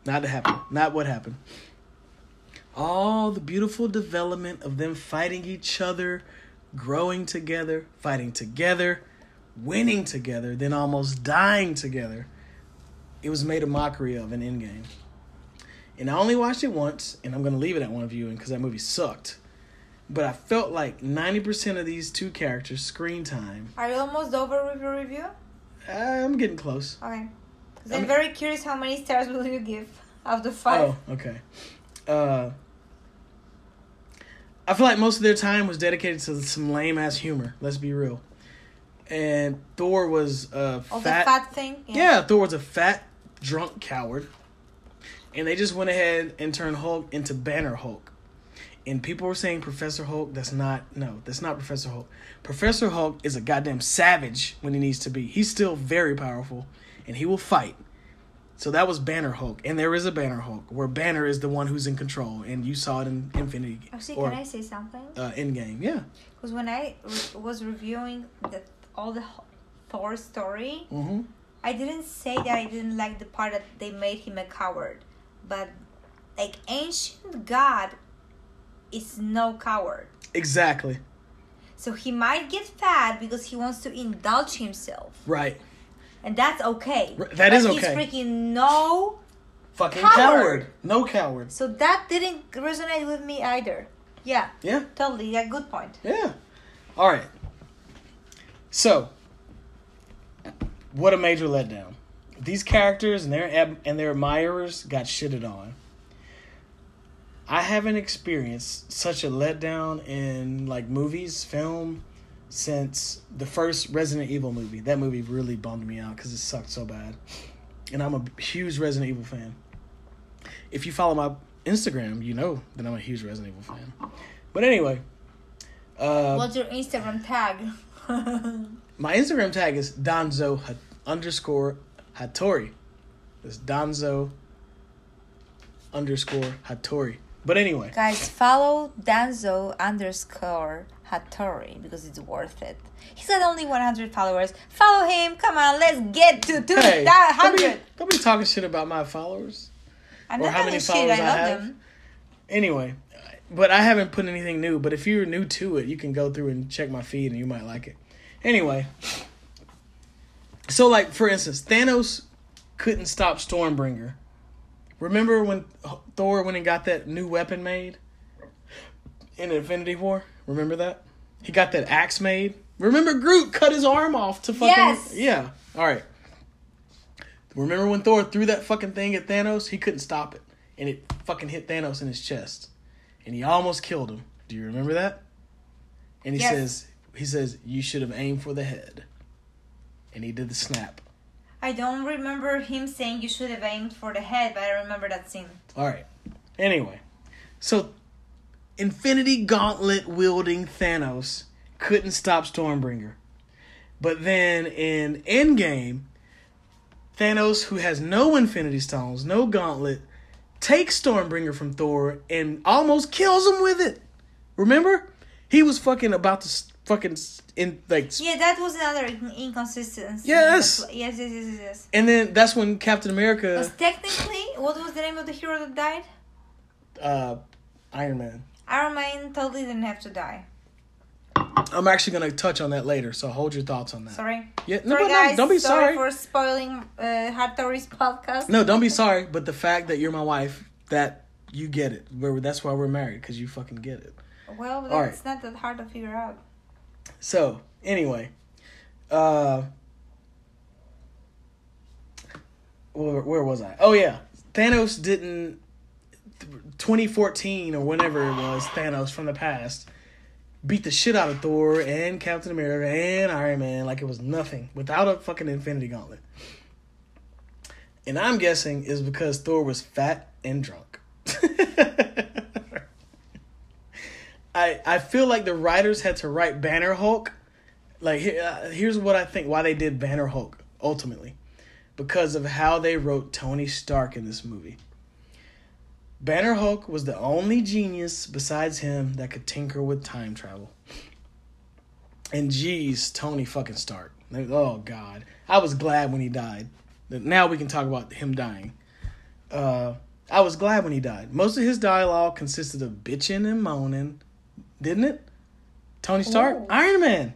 Not to happen. Not what happened. All the beautiful development of them fighting each other, growing together, fighting together, winning together, then almost dying together. It was made a mockery of in Endgame. And I only watched it once, and I'm gonna leave it at one viewing because that movie sucked. But I felt like 90% of these two characters' screen time. Are you almost over with your review? I'm getting close. Okay. I'm mean- very curious how many stars will you give out of five? Oh, okay. Uh, I feel like most of their time was dedicated to some lame ass humor. Let's be real. And Thor was a Oh, fat, the fat thing? yeah. Thor was a fat, drunk coward, and they just went ahead and turned Hulk into Banner Hulk. And people were saying Professor Hulk. That's not no. That's not Professor Hulk. Professor Hulk is a goddamn savage when he needs to be. He's still very powerful, and he will fight. So that was Banner Hulk, and there is a Banner Hulk where Banner is the one who's in control, and you saw it in Infinity Actually, or can I say something? uh, Endgame. Yeah. Because when I re- was reviewing the, all the Thor story, Mm-hmm. I didn't say that I didn't like the part that they made him a coward. But, like, ancient God is no coward. Exactly. So he might get fat because he wants to indulge himself. Right. And that's okay. That is But okay. He's freaking no. Fucking Coward. coward. No coward. So that didn't resonate with me either. Yeah, Yeah. totally. Yeah, good point. Yeah. All right. So, what a major letdown. These characters and their ab- and their admirers got shitted on. I haven't experienced such a letdown in like movies, film, since the first Resident Evil movie. That movie really bummed me out because it sucked so bad. And I'm a huge Resident Evil fan. If you follow my Instagram, you know that I'm a huge Resident Evil fan. But anyway, uh, What's your Instagram tag? my Instagram tag is Donzo ha- underscore Hattori. It's Donzo underscore Hattori. But anyway, Guys, follow Danzo underscore Hattori because it's worth it. He's got only 100 followers. Follow him. Come on, let's get to hey, don't be, 200. don't be talking shit about my followers. I'm or not how many shit. followers I I have. them. Anyway, but I haven't put anything new. But if you're new to it, you can go through and check my feed and you might like it. Anyway, so like for instance, Thanos couldn't stop Stormbringer. Remember when Thor went and got that new weapon made in Infinity War? Remember that? He got that axe made. Remember Groot cut his arm off to fucking Yes. Yeah. All right. Remember when Thor threw that fucking thing at Thanos? He couldn't stop it. And it fucking hit Thanos in his chest. And he almost killed him. Do you remember that? And he Yes. says he says you should have aimed for the head. And he did the snap. I don't remember him saying you should have aimed for the head, but I remember that scene. All right. Anyway, so Infinity Gauntlet wielding Thanos couldn't stop Stormbringer. But then in Endgame, Thanos, who has no Infinity Stones, no Gauntlet, takes Stormbringer from Thor and almost kills him with it. Remember? He was fucking about to fucking in like Yeah, that was another inconsistency. Yes. Yes, yes, yes, yes. yes. and then that's when Captain America was technically, what was the name of the hero that died? uh Iron Man. Iron Man totally didn't have to die. I'm actually going to touch on that later, so hold your thoughts on that. Sorry. Yeah, no, sorry, but no, guys. don't be sorry. for spoiling uh, Hattori's podcast. No, don't be sorry. But the fact that you're my wife, that you get it. We're, that's why we're married, because you fucking get it. Well, All right. not that hard to figure out. So anyway, uh, where, where was I? Oh yeah, Thanos didn't. 2014 or whenever it was, Thanos from the past beat the shit out of Thor and Captain America and Iron Man like it was nothing without a fucking Infinity Gauntlet. And I'm guessing is because Thor was fat and drunk. I I feel like the writers had to write Banner Hulk. Like here, uh, here's what I think why they did Banner Hulk ultimately, because of how they wrote Tony Stark in this movie. Banner Hulk was the only genius besides him that could tinker with time travel. And geez, Tony fucking Stark. Oh God, I was glad when he died. Now we can talk about him dying. Uh, I was glad when he died. Most of his dialogue consisted of bitching and moaning, didn't it? Tony Stark, Ooh. Iron Man,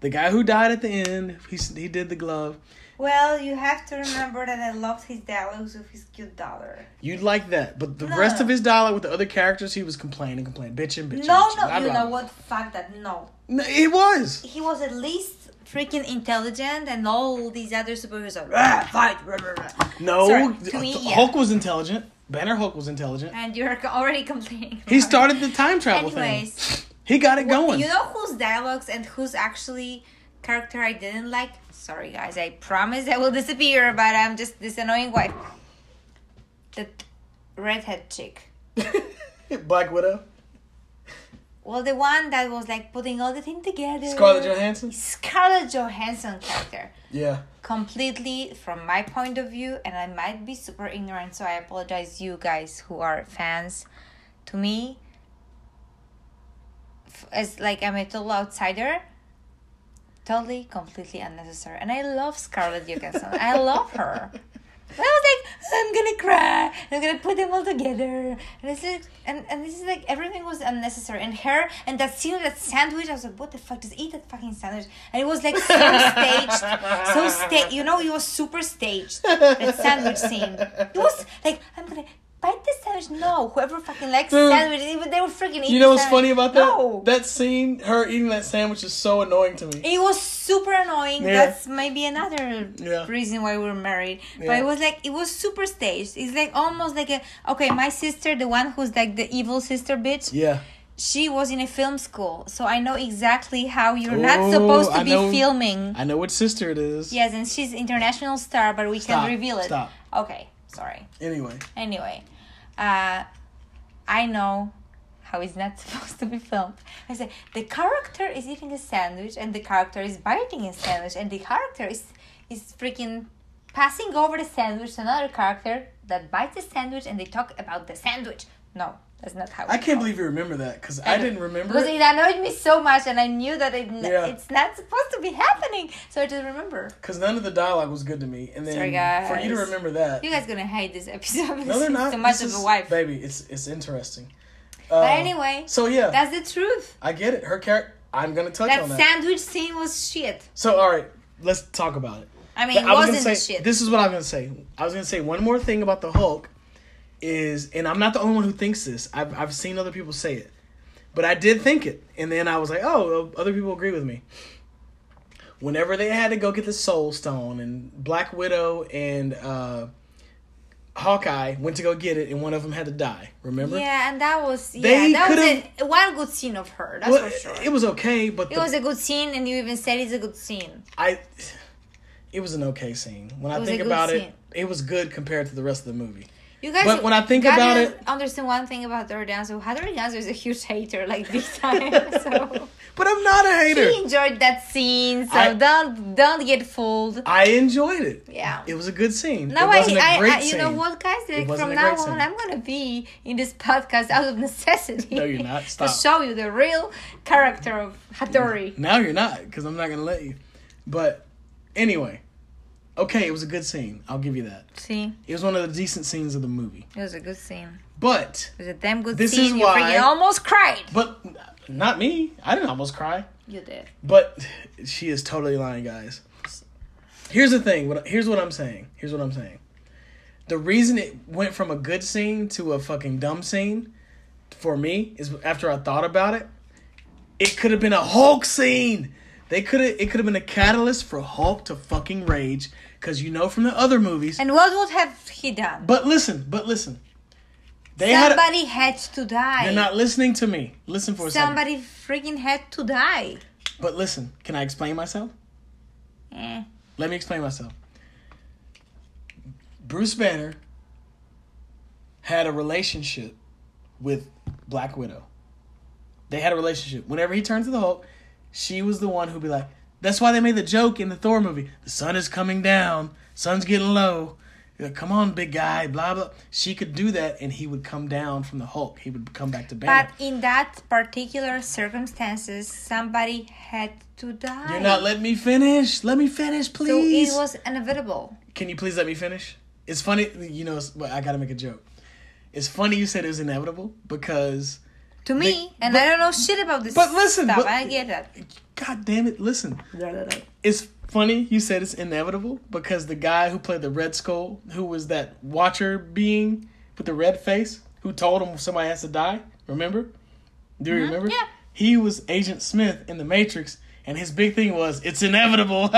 the guy who died at the end. He he did the glove. Well, you have to remember that I loved his dialogues with his cute daughter. You'd like that, but the No. rest of his dialogue with the other characters, he was complaining, complaining, bitching, bitching. no, bitching. no, I'd you know rather- what? Fuck that. No, No, it was. he was at least freaking intelligent, and all these other superheroes are "Rah, fight. rah, rah, rah." No, Sorry, uh, to me, yeah. Hulk was intelligent. Banner Hulk was intelligent. and you're already complaining. He started the time travel Anyways, thing. He got it Well, going. You know whose dialogues and whose actually character I didn't like? Sorry, guys. I promise I will disappear, but I'm just this annoying wife. The redhead chick. Black Widow, Well, the one that was like putting all the thing together. Scarlett Johansson. Scarlett Johansson character. Yeah, Completely from my point of view, and I might be super ignorant, so I apologize, you guys who are fans. To me, as like I'm a total outsider, totally, completely unnecessary. And I love Scarlett Johansson. I love her. I was like, I'm gonna cry. I'm gonna put them all together. And it's like, and, and this is like everything was unnecessary. And her and that scene that sandwich, I was like, what the fuck? Just eat that fucking sandwich. And it was like so staged, so sta- You know, it was super staged. That sandwich scene. It was like, I'm gonna bite this sandwich. No, whoever fucking likes Dude. sandwich, even they were freaking. eat you know what's sandwich. funny about that? No. That scene, her eating that sandwich, is so annoying to me. It was super annoying. Yeah. That's maybe another Yeah. reason why we're married. But it was like it was super staged. It's like almost like a okay, my sister, the one who's like the evil sister bitch, Yeah, she was in a film school, so I know exactly how you're not supposed to I be know- filming. I know what sister it is. Yes, and she's international star, but we Stop, can reveal it. stop. Okay, sorry. Anyway, Anyway, uh, I know how it's not supposed to be filmed. I said the character is eating a sandwich and the character is biting a sandwich and the character is is freaking passing over the sandwich to another character that bites the sandwich and they talk about the sandwich. No, that's not how. I can't called. believe you remember that because I didn't remember because it. it annoyed me so much and I knew that it, Yeah. it's not supposed to be happening. So I just remember. Because none of the dialogue was good to me, and then Sorry, for you to remember that, You guys gonna hate this episode no, they're not. too much This of a wife. baby. It's it's interesting. But Uh, anyway, so yeah, that's the truth. I get it. Her character. I'm gonna touch That on that. sandwich scene was shit. so all right, let's talk about it. I mean, it I was wasn't gonna say shit. this is what I was gonna say. I was gonna say one more thing about the Hulk is, and I'm not the only one who thinks this. I've I've seen other people say it, but I did think it, and then I was like, oh, other people agree with me. Whenever they had to go get the Soul Stone, and Black Widow and uh, Hawkeye went to go get it, and one of them had to die. Remember? yeah, and that was yeah, They that was a, one good scene of her. That's Well, for sure. it was okay, but It the- was a good scene, and you even said it's a good scene. I it was an okay scene. When It I think about scene. it, it was good compared to the rest of the movie. You guys, But when I think about it- understand one thing about Dory Danzo. Dory Danzo is a huge hater, like big time. so But I'm not a hater. he enjoyed that scene. So I- don't don't get fooled. I enjoyed it. Yeah. It was a good scene. It I, I, great I you know what, guys? Like, from now on, scene. I'm gonna be in this podcast out of necessity. No, you're not. Stop. to show you the real character of Hattori. Now you're not, because I'm not gonna let you. But anyway, okay, it was a good scene. I'll give you that. See, It was one of the decent scenes of the movie. it was a good scene. But It was a damn good scene. This scene. is you why- freaking almost cried. but not me. I didn't almost cry. You did. But she is totally lying, guys. Here's the thing. What here's what I'm saying. Here's what I'm saying. The reason it went from a good scene to a fucking dumb scene for me is after I thought about it. It could have been a Hulk scene. They could have. It could have been a catalyst for Hulk to fucking rage. Because you know from the other movies. And what would have he done? But listen. But listen. They had. A, Somebody had to die. you're not listening to me. Listen for a second. Somebody freaking had to die. But listen, can I explain myself? Eh. Let me explain myself. Bruce Banner had a relationship with Black Widow. They had a relationship. Whenever he turned to the Hulk, she was the one who'd be like, that's why they made the joke in the Thor movie. The sun is coming down, sun's getting low. Like, Come on, big guy, blah blah. She could do that and he would come down from the Hulk. He would come back to Banner. But in that particular circumstances, somebody had to die. You're not letting me finish. Let me finish, please. so it was inevitable. Can you please let me finish? It's funny, you know. I gotta make a joke. It's funny you said it was inevitable because, To me, and but- I don't know shit about this but listen, stuff. but- I get that. God damn it! Listen, it's funny you said it's inevitable because the guy who played the Red Skull, who was that Watcher being with the red face, who told him somebody has to die. Remember? Do you remember? Yeah. He was Agent Smith in the Matrix, and his big thing was it's inevitable.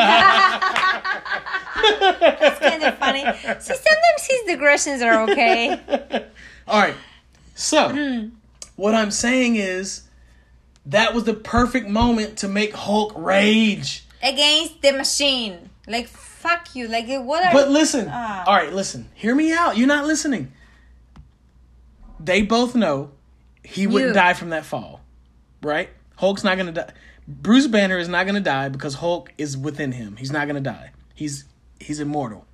It's kind of funny. See, sometimes his digressions are okay. All right. So, Hmm. What I'm saying is that was the perfect moment to make Hulk rage. Against the machine. Like, fuck you. Like, what are But listen. Ah. All right, listen. Hear me out. You're not listening. They both know he wouldn't You. die from that fall. Right? Hulk's not going to die. Bruce Banner is not going to die because Hulk is within him. He's not going to die. He's he's immortal.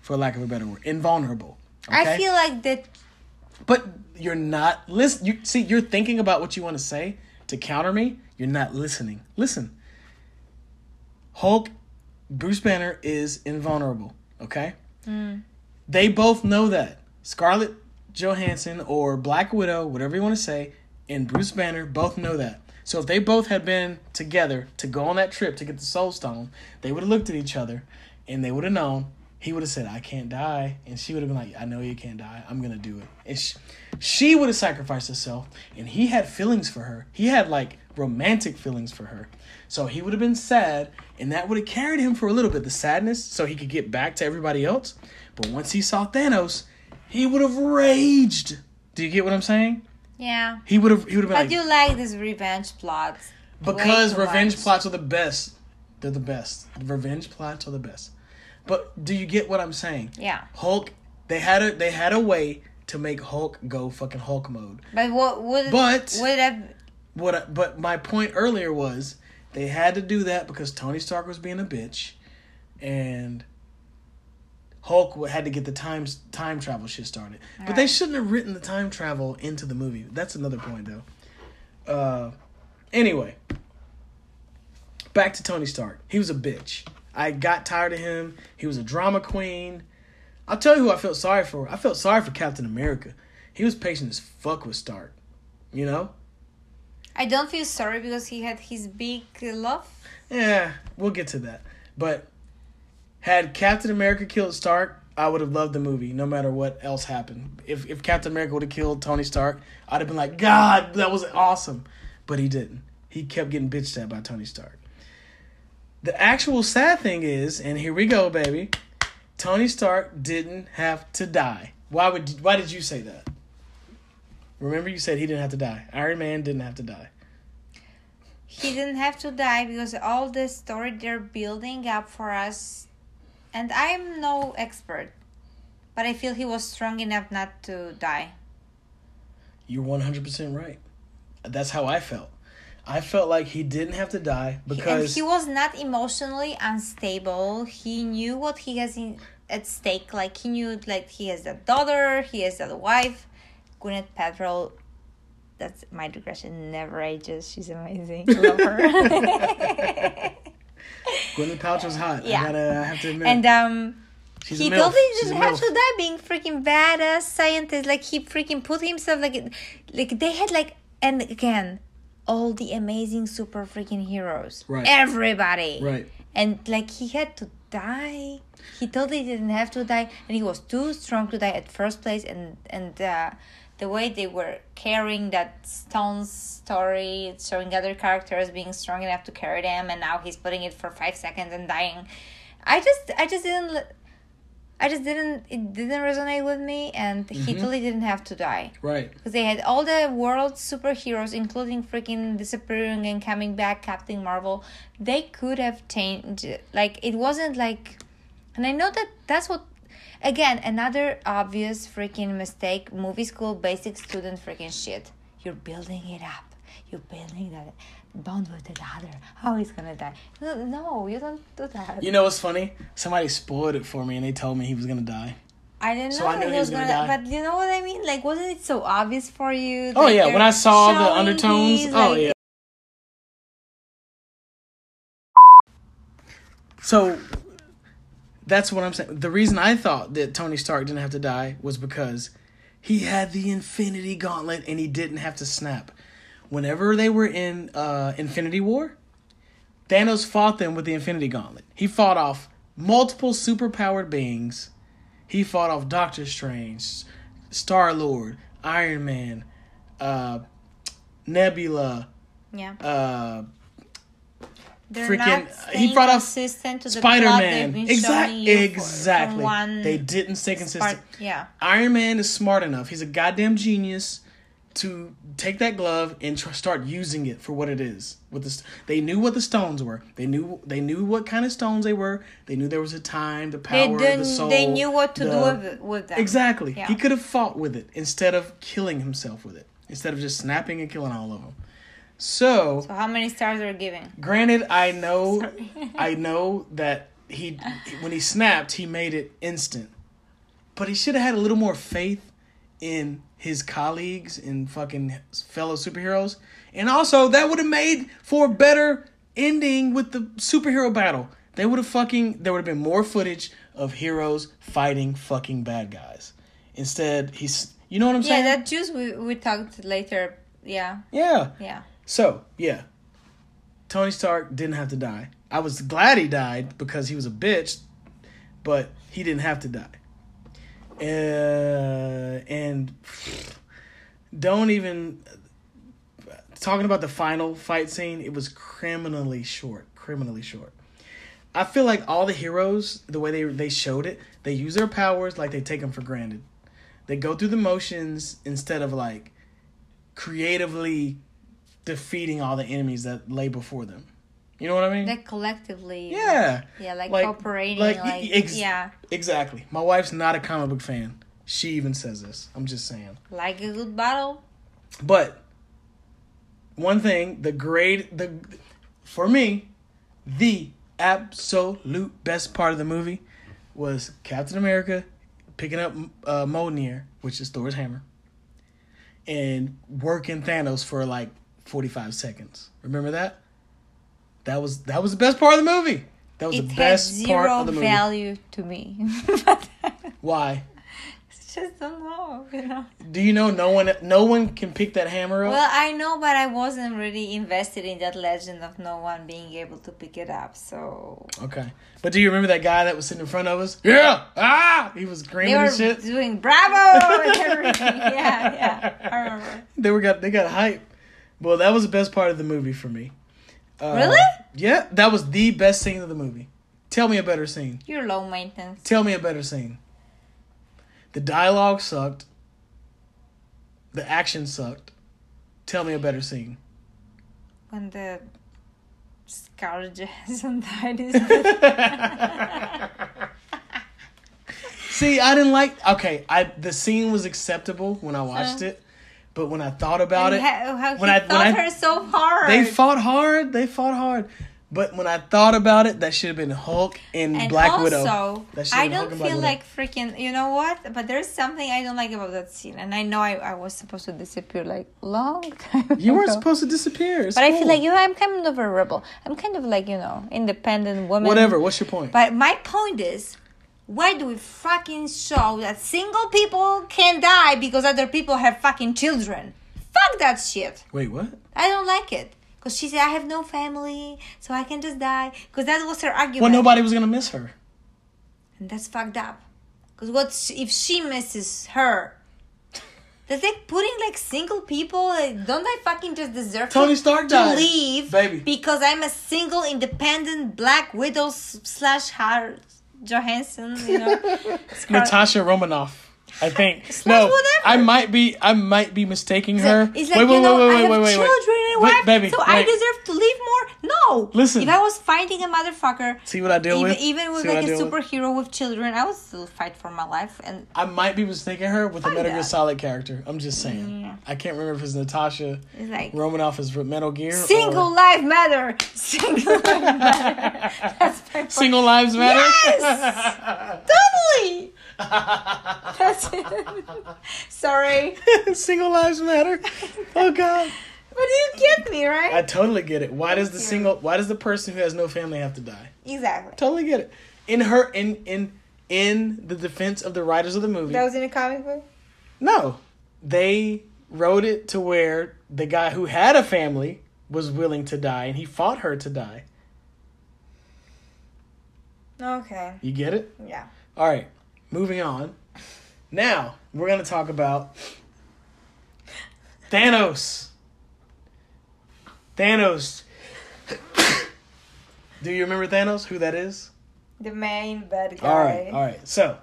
For lack of a better word, invulnerable. I feel like that. But you're not listen. You see, you're thinking about what you want to say to counter me. You're not listening. Listen. Hulk, Bruce Banner is invulnerable. Okay. Mm. They both know that. Scarlett Johansson or Black Widow, whatever you want to say, and Bruce Banner both know that. So if they both had been together to go on that trip to get the Soul Stone, they would have looked at each other, and they would have known. He would have said, "I can't die," and she would have been like, "I know you can't die. I'm gonna do it." And she, she would have sacrificed herself, and he had feelings for her. He had like romantic feelings for her. So he would have been sad, and that would have carried him for a little bit, the sadness, so he could get back to everybody else. But once he saw Thanos, he would have raged. Do you get what I'm saying? Yeah. He would have. He would have been I like, do like this revenge plots. because revenge much. plots are the best. They're the best. Revenge plots are the best. But do you get what I'm saying? Yeah. Hulk. They had a. They had a way to make Hulk go fucking Hulk mode. But what would But- would have What? I- But my point earlier was they had to do that because Tony Stark was being a bitch, and Hulk had to get the time time travel shit started. But they shouldn't have written the time travel into the movie. That's another point though. Uh, anyway, back to Tony Stark. He was a bitch. I got tired of him. He was a drama queen. I'll tell you who I felt sorry for. I felt sorry for Captain America. He was patient as fuck with Stark. You know? I don't feel sorry because he had his big love. Yeah, we'll get to that. But had Captain America killed Stark, I would have loved the movie, no matter what else happened. If if Captain America would have killed Tony Stark, I'd have been like, God, that was awesome. But he didn't. He kept getting bitched at by Tony Stark. The actual sad thing is, and here we go, baby. Tony Stark didn't have to die. Why would why did you say that? Remember you said he didn't have to die. Iron Man didn't have to die. He didn't have to die because all the story they're building up for us, and I'm no expert, but I feel he was strong enough not to die. You're 100% right. That's how I felt. I felt like he didn't have to die and because he was not emotionally unstable. He knew what he has in, at stake. Like he knew, like he has a daughter, he has a wife. Gwyneth Paltrow. That's my digression. Never ages. She's amazing. Love her. Gwyneth Paltrow's hot. Yeah. I gotta I have to admit. and um. She's he totally didn't have to die being freaking badass scientist. Like he freaking put himself like like they had like and again all the amazing super freaking heroes. Right. Everybody. Right. And like he had to die. He totally didn't have to die, and he was too strong to die at first place. And and uh, the way they were carrying that Stone's story, showing other characters being strong enough to carry them, and now he's putting it for five seconds and dying. I just I just didn't. I just didn't. It didn't resonate with me, and he Mm-hmm. totally didn't have to die Right. because they had all the world's superheroes, including freaking disappearing and coming back, Captain Marvel. They could have changed. Like it wasn't like, and I know that that's what. Again, another obvious freaking mistake. Movie school basic student freaking shit. You're building it up. You're building that bond with the other. How he's gonna die? No, you don't do that. You know what's funny? Somebody spoiled it for me and they told me he was gonna die. I didn't So know I knew that he he was was gonna gonna, die. but you know what I mean? Like, wasn't it so obvious for you? Oh yeah, when I saw the undertones, oh like- yeah. So that's what I'm saying. The reason I thought that Tony Stark didn't have to die was because he had the Infinity Gauntlet and he didn't have to snap. Whenever they were in uh, Infinity War, Thanos fought them with the Infinity Gauntlet. He fought off multiple superpowered beings. He fought off Doctor Strange, Star Lord, Iron Man, uh, Nebula, Yeah, uh, they're freaking- not he brought up consistent to the Spider plot Man. they've been showing Exactly. Exactly. They didn't stay consistent. Yeah, Iron Man is smart enough. He's a goddamn genius to take that glove and tr- start using it for what it is. With the st- they knew what the stones were. They knew they knew what kind of stones they were. They knew there was a time, the power, the soul. they knew what to the- do with it, with them. Exactly. Yeah. He could have fought with it instead of killing himself with it. Instead of just snapping and killing all of them. So, So how many stars are giving? granted, I know, I know that he, when he snapped, he made it instant. But he should have had a little more faith in his colleagues and fucking fellow superheroes. And also, that would have made for a better ending with the superhero battle. They would have fucking, there would have been more footage of heroes fighting fucking bad guys. Instead, he's, you know what I'm Yeah, saying? Yeah, that juice we we talked later. Yeah, yeah. yeah. So, yeah. Tony Stark didn't have to die. I was glad he died because he was a bitch, but he didn't have to die. Uh, and don't even talking about the final fight scene, it was criminally short, criminally short. I feel like all the heroes, the way they they showed it, they use their powers like they take them for granted. They go through the motions instead of like creatively defeating all the enemies that lay before them. You know what I mean? Like collectively. yeah, Yeah, like, Like- cooperating. like, Like, ex- yeah, exactly. My wife's not a comic book fan. She even says this. I'm just saying. like a good battle. But one thing, the great the for me, the absolute best part of the movie was Captain America picking up uh, Mjolnir, which is Thor's hammer, and working Thanos for like 45 seconds. Remember that? That was that was the best part of the movie. That was It the best part of the movie. value to me. Why? just don't know, you know. Do you know no one no one can pick that hammer up? Well, I know, but I wasn't really invested in that legend of no one being able to pick it up. So Okay. But do you remember that guy that was sitting in front of us? Yeah! Ah! He was screaming they were and shit. doing bravo and everything. Yeah, yeah, I remember. They were got they got hype. Well, that was the best part of the movie for me. Uh, Really? Yeah, that was the best scene of the movie. Tell me a better scene. You're low maintenance. Tell me a better scene. The dialogue sucked. The action sucked. Tell me a better scene. When the Scarlett Johansson died is See, I didn't like. Okay, I the scene was acceptable when I watched Uh. it, but when I thought about it, how, how when he I- I- her so hard. They fought hard. They fought hard. But when I thought about it, that should have been Hulk and, and Black also, Widow. That I don't feel like freaking. You know what? But there's something I don't like about that scene, and I know I, I was supposed to disappear like long time. You weren't supposed to disappear. It's But I feel like you know I'm kind of a rebel. I'm kind of like you know independent woman. Whatever. What's your point? But my point is, why do we fucking show that single people can die because other people have fucking children? Fuck that shit. Wait, what? I don't like it. Because she said, I have no family, so I can just die. Because that was her argument. Well, nobody was gonna miss her. And that's fucked up. Because what if she misses her? That's like putting like single people. Like, don't I fucking just deserve Tony to, Stark to died, leave, baby. Because I'm a single, independent Black Widow slash heart Johansson, you know. Natasha Romanoff. I think Slash no. whatever. I might be. I might be mistaking her. It's like, you know, I have children and a Wait, wife, baby, so I deserve to live more. No. Listen. If I was fighting a motherfucker, See what I deal even, with. even with See like a deal with? superhero with children, I would still fight for my life. And I might be mistaking her with a Find Metal Gear. Solid character. I'm just saying. Yeah. I can't remember if it's Natasha it's like Romanoff is for Metal Gear. single or life matter. Single life matter. That's my Single Lives Matter. Yes! totally. That's it. Sorry, Single Lives Matter. Oh God. but you get me right. I totally get it. Why does the single? Why does the person who has no family have to die? exactly. Totally get it. In her, in in in the defense of the writers of the movie, That was in a comic book. no, they wrote it to where the guy who had a family was willing to die, and he fought her to die. Okay. You get it? Yeah. All right, moving on. Now we're gonna talk about Thanos. Thanos. Do you remember Thanos? Who that is? The main bad guy. All right, all right. So,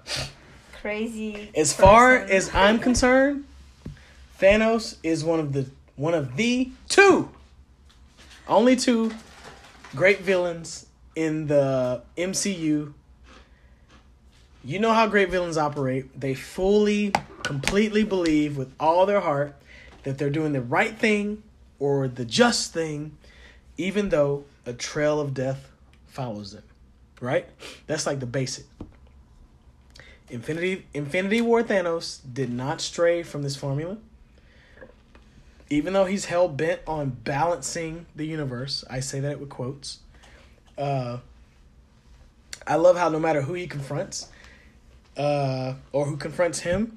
Crazy. as far as I'm concerned, Thanos is one of the one of the two, only two great villains in the MCU. You know how great villains operate. They fully, completely believe with all their heart that they're doing the right thing or the just thing, even though a trail of death follows them. Right? That's like the basic. Infinity Infinity War Thanos did not stray from this formula. Even though he's hell bent on balancing the universe, I say that with quotes. Uh, I love how no matter who he confronts, uh, or who confronts him,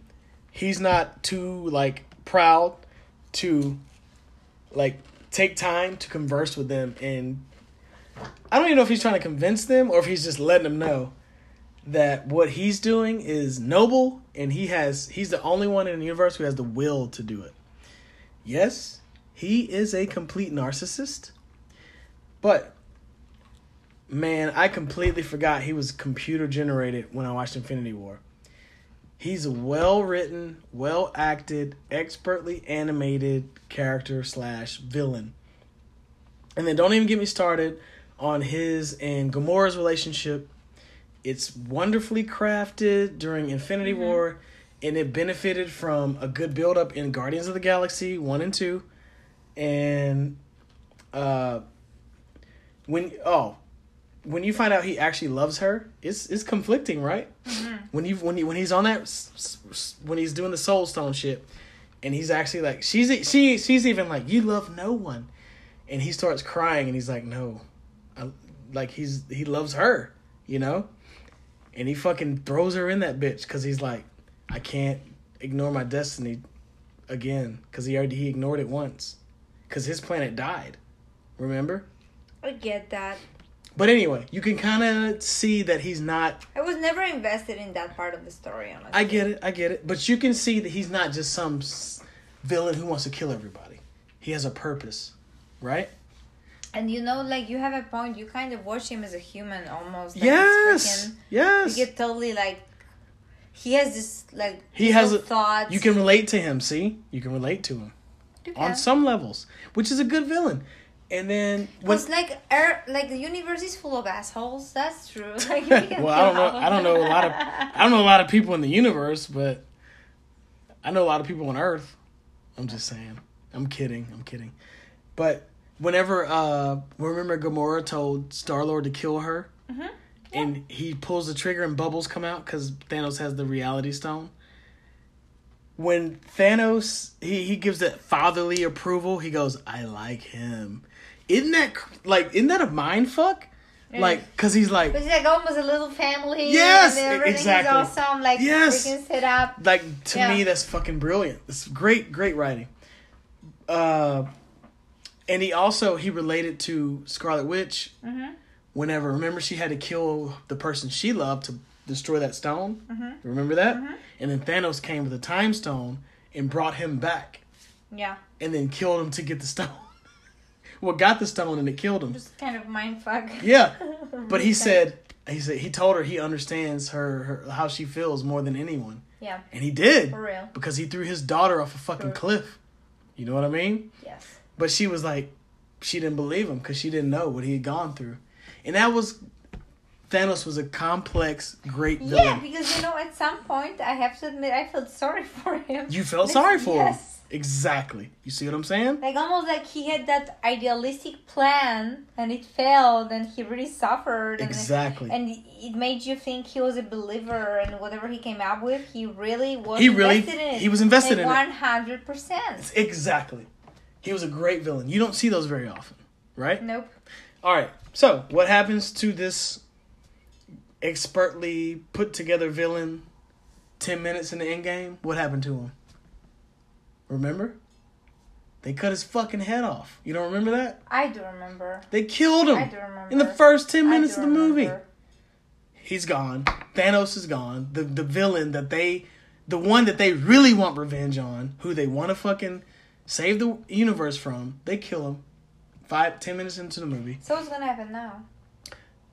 he's not too like proud to like take time to converse with them and I don't even know if he's trying to convince them or if he's just letting them know that what he's doing is noble and he has he's the only one in the universe who has the will to do it. Yes, he is a complete narcissist. But man, I completely forgot he was computer generated when I watched Infinity War. He's a well written, well acted, expertly animated character slash villain. And then don't even get me started on his and Gamora's relationship. It's wonderfully crafted during Infinity War, and it benefited from a good build up in Guardians of the Galaxy 1 and 2. And uh when oh when you find out he actually loves her, it's it's conflicting, right? Mm-hmm. When you when you when he's on that when he's doing the soul stone shit, and he's actually like she's she she's even like you love no one, and he starts crying and he's like no, I, like he's he loves her, you know, and he fucking throws her in that bitch because he's like I can't ignore my destiny again because he already he ignored it once because his planet died, remember. I get that. But anyway, you can kind of see that he's not. I was never invested in that part of the story, honestly. I get it, I get it. But you can see that he's not just some villain who wants to kill everybody. He has a purpose, right? And you know, like you have a point. You kind of watch him as a human almost. Like yes, freaking, yes. you get totally like. He has this like. He has a- thoughts. You can relate to him. See, you can relate to him You on some levels, which is a good villain. And then when It's like er, like the universe is full of assholes. That's true. Like, well, I don't know. I don't know a lot of I don't know a lot of people in the universe, but I know a lot of people on Earth. I'm just saying. I'm kidding. I'm kidding. But whenever uh remember Gamora told Star Lord to kill her, Mhm. and he pulls the trigger and bubbles come out because Thanos has the Reality Stone. When Thanos he he gives that fatherly approval, he goes, "I like him." Isn't that like isn't that a mind fuck? Like, cause he's like, It's like almost a little family. Yes, and exactly. is awesome. Like Yes. freaking set up. like to Yeah. me that's fucking brilliant it's great great writing uh and he also he related to scarlet witch Mhm. whenever remember she had to kill the person she loved to destroy that stone Mhm. remember that Mhm. and then thanos came with a time stone and brought him back Yeah, and then killed him to get the stone well got the stone and it killed him just kind of mind fuck. yeah but he said he said he told her he understands her, her how she feels more than anyone, Yeah, and he did for real. because he threw his daughter off a fucking cliff. You know what I mean? Yes. But she was like, she didn't believe him because she didn't know what he had gone through, and that was Thanos was a complex, great villain. Yeah, because you know, at some point, I have to admit, I felt sorry for him. You felt sorry for him. yes. Exactly. You see what I'm saying? Like almost like he had that idealistic plan and it failed, and he really suffered. And Exactly. and it made you think he was a believer and whatever he came up with he really was He really- invested in it. he was invested in it. 100% Exactly. He was a great villain. You don't see those very often, right? nope All right. So, what happens to this expertly put together villain 10 minutes in the Endgame? What happened to him? Remember? They cut his fucking head off. You don't remember that? i do remember They killed him i do remember in the first 10 minutes of the movie. He's gone. Thanos is gone. The the villain that they the one that they really want revenge on, who they want to fucking save the universe from, they kill him. Five, ten minutes into the movie. so what's gonna happen now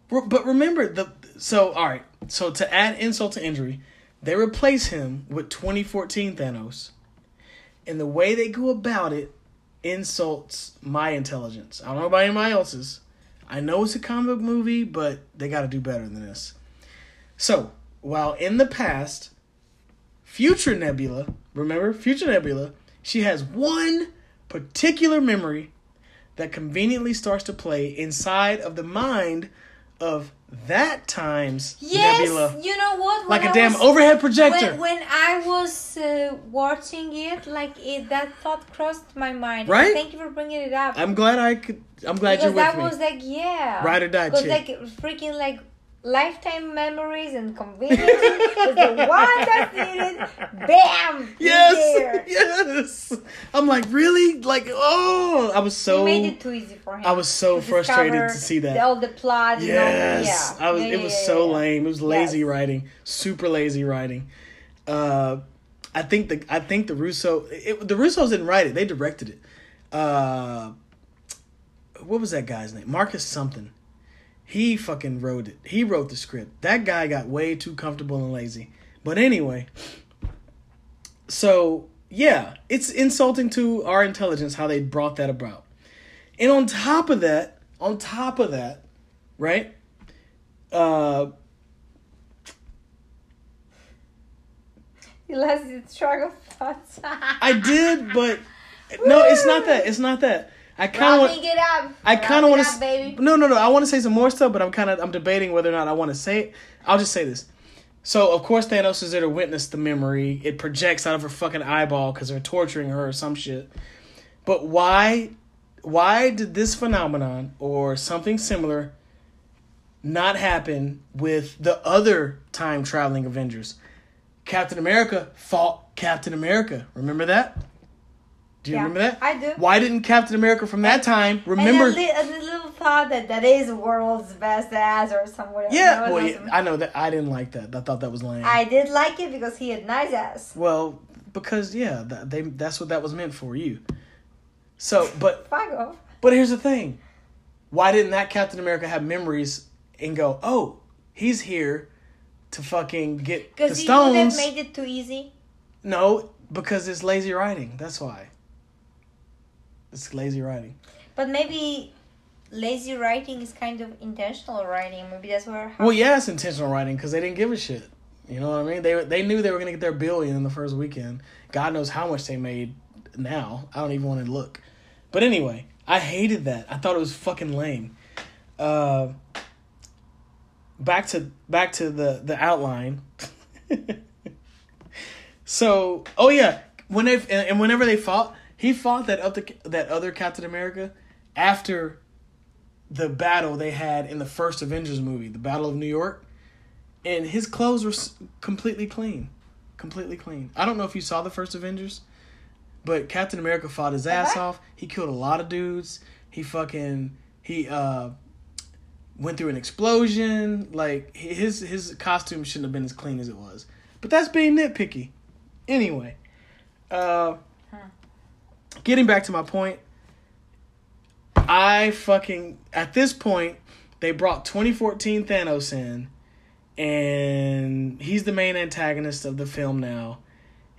But remember the so all right. So to add insult to injury, they replace him with 2014 Thanos, and the way they go about it insults my intelligence. I don't know about anybody else's. I know it's a comic movie, but they got to do better than this. So while in the past, future Nebula, remember future Nebula, she has one particular memory that conveniently starts to play inside of the mind of that time's yes Nebula, you know what When like a I damn was- overhead projector. when, when I was uh, watching it, like it, that thought crossed my mind. Right? Thank you for bringing it up. I'm glad I could. I'm glad because you're with that me. was like yeah, Ride or die Because like freaking like lifetime memories and convenience was the one that's needed. Bam! Yes, yes. I'm like really like oh, I was so you made it too easy for him. I was so to frustrated to see that. the- all the plot. Yes, yeah. I was. Yeah, it was yeah, so lame. It was lazy Yes. writing, super lazy writing. Uh, I think the I think the Russo it, the Russos didn't write it. They directed it. Uh, what was that guy's name? Marcus something. He fucking wrote it. He wrote the script. That guy got way too comfortable and lazy. But anyway, so yeah, it's insulting to our intelligence how they brought that about. And on top of that, on top of that, right? Uh You lost your track of thoughts. I did, but no, it's not that. It's not that. I kind of want. I kind of want to. No, no, no. I want to say some more stuff, but I'm kind of. I'm debating whether or not I want to say it. I'll just say this. So of course Thanos is there to witness the memory. It projects out of her fucking eyeball because they're torturing her or some shit. But why? Why did this phenomenon or something similar not happen with the other time traveling Avengers? Captain America fought Captain America. Remember that? Do you Yeah, remember that? I do. Why didn't Captain America from that time remember? And a, li- a little thought that that is world's best ass or somewhere. yeah, well, yeah. I know that. I didn't like that. I thought that was lame. I did like it because he had nice ass. well, because yeah, that, they that's what that was meant for you. So, but Fuck off. but here's the thing: why didn't that Captain America have memories and go, oh, he's here to fucking get the stones? Because he would have made it too easy. No, because it's lazy writing. That's why. It's lazy writing. But maybe lazy writing is kind of intentional writing. Maybe that's where. Well, yeah, it's intentional writing because they didn't give a shit. You know what I mean? They they knew they were gonna get their billion in the first weekend. God knows how much they made now. I don't even want to look. But anyway, I hated that. I thought it was fucking lame. Uh, back to back to the the outline. so, oh yeah, when they and, and whenever they fought, he fought that other that other Captain America after the battle they had in the first Avengers movie, the Battle of New York, and his clothes were completely clean, completely clean. I don't know if you saw the first Avengers, but Captain America fought his ass Okay. off. He killed a lot of dudes. He fucking he uh went through an explosion. Like his his costume shouldn't have been as clean as it was. But that's being nitpicky. Anyway, uh, getting back to my point, I fucking at this point they brought 2014 Thanos in, and he's the main antagonist of the film now,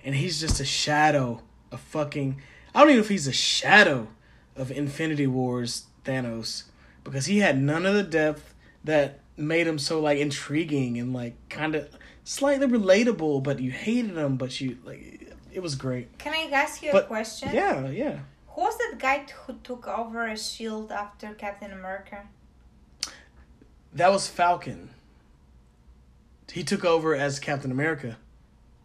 and he's just a shadow of fucking. I don't even know if he's a shadow of Infinity Wars Thanos because he had none of the depth that made him so like intriguing and like kind of slightly relatable, but you hated him, but you like it was great. Can I ask you a question? Yeah, yeah. Who was that guy who took over a shield after Captain America? That was Falcon. He took over as Captain America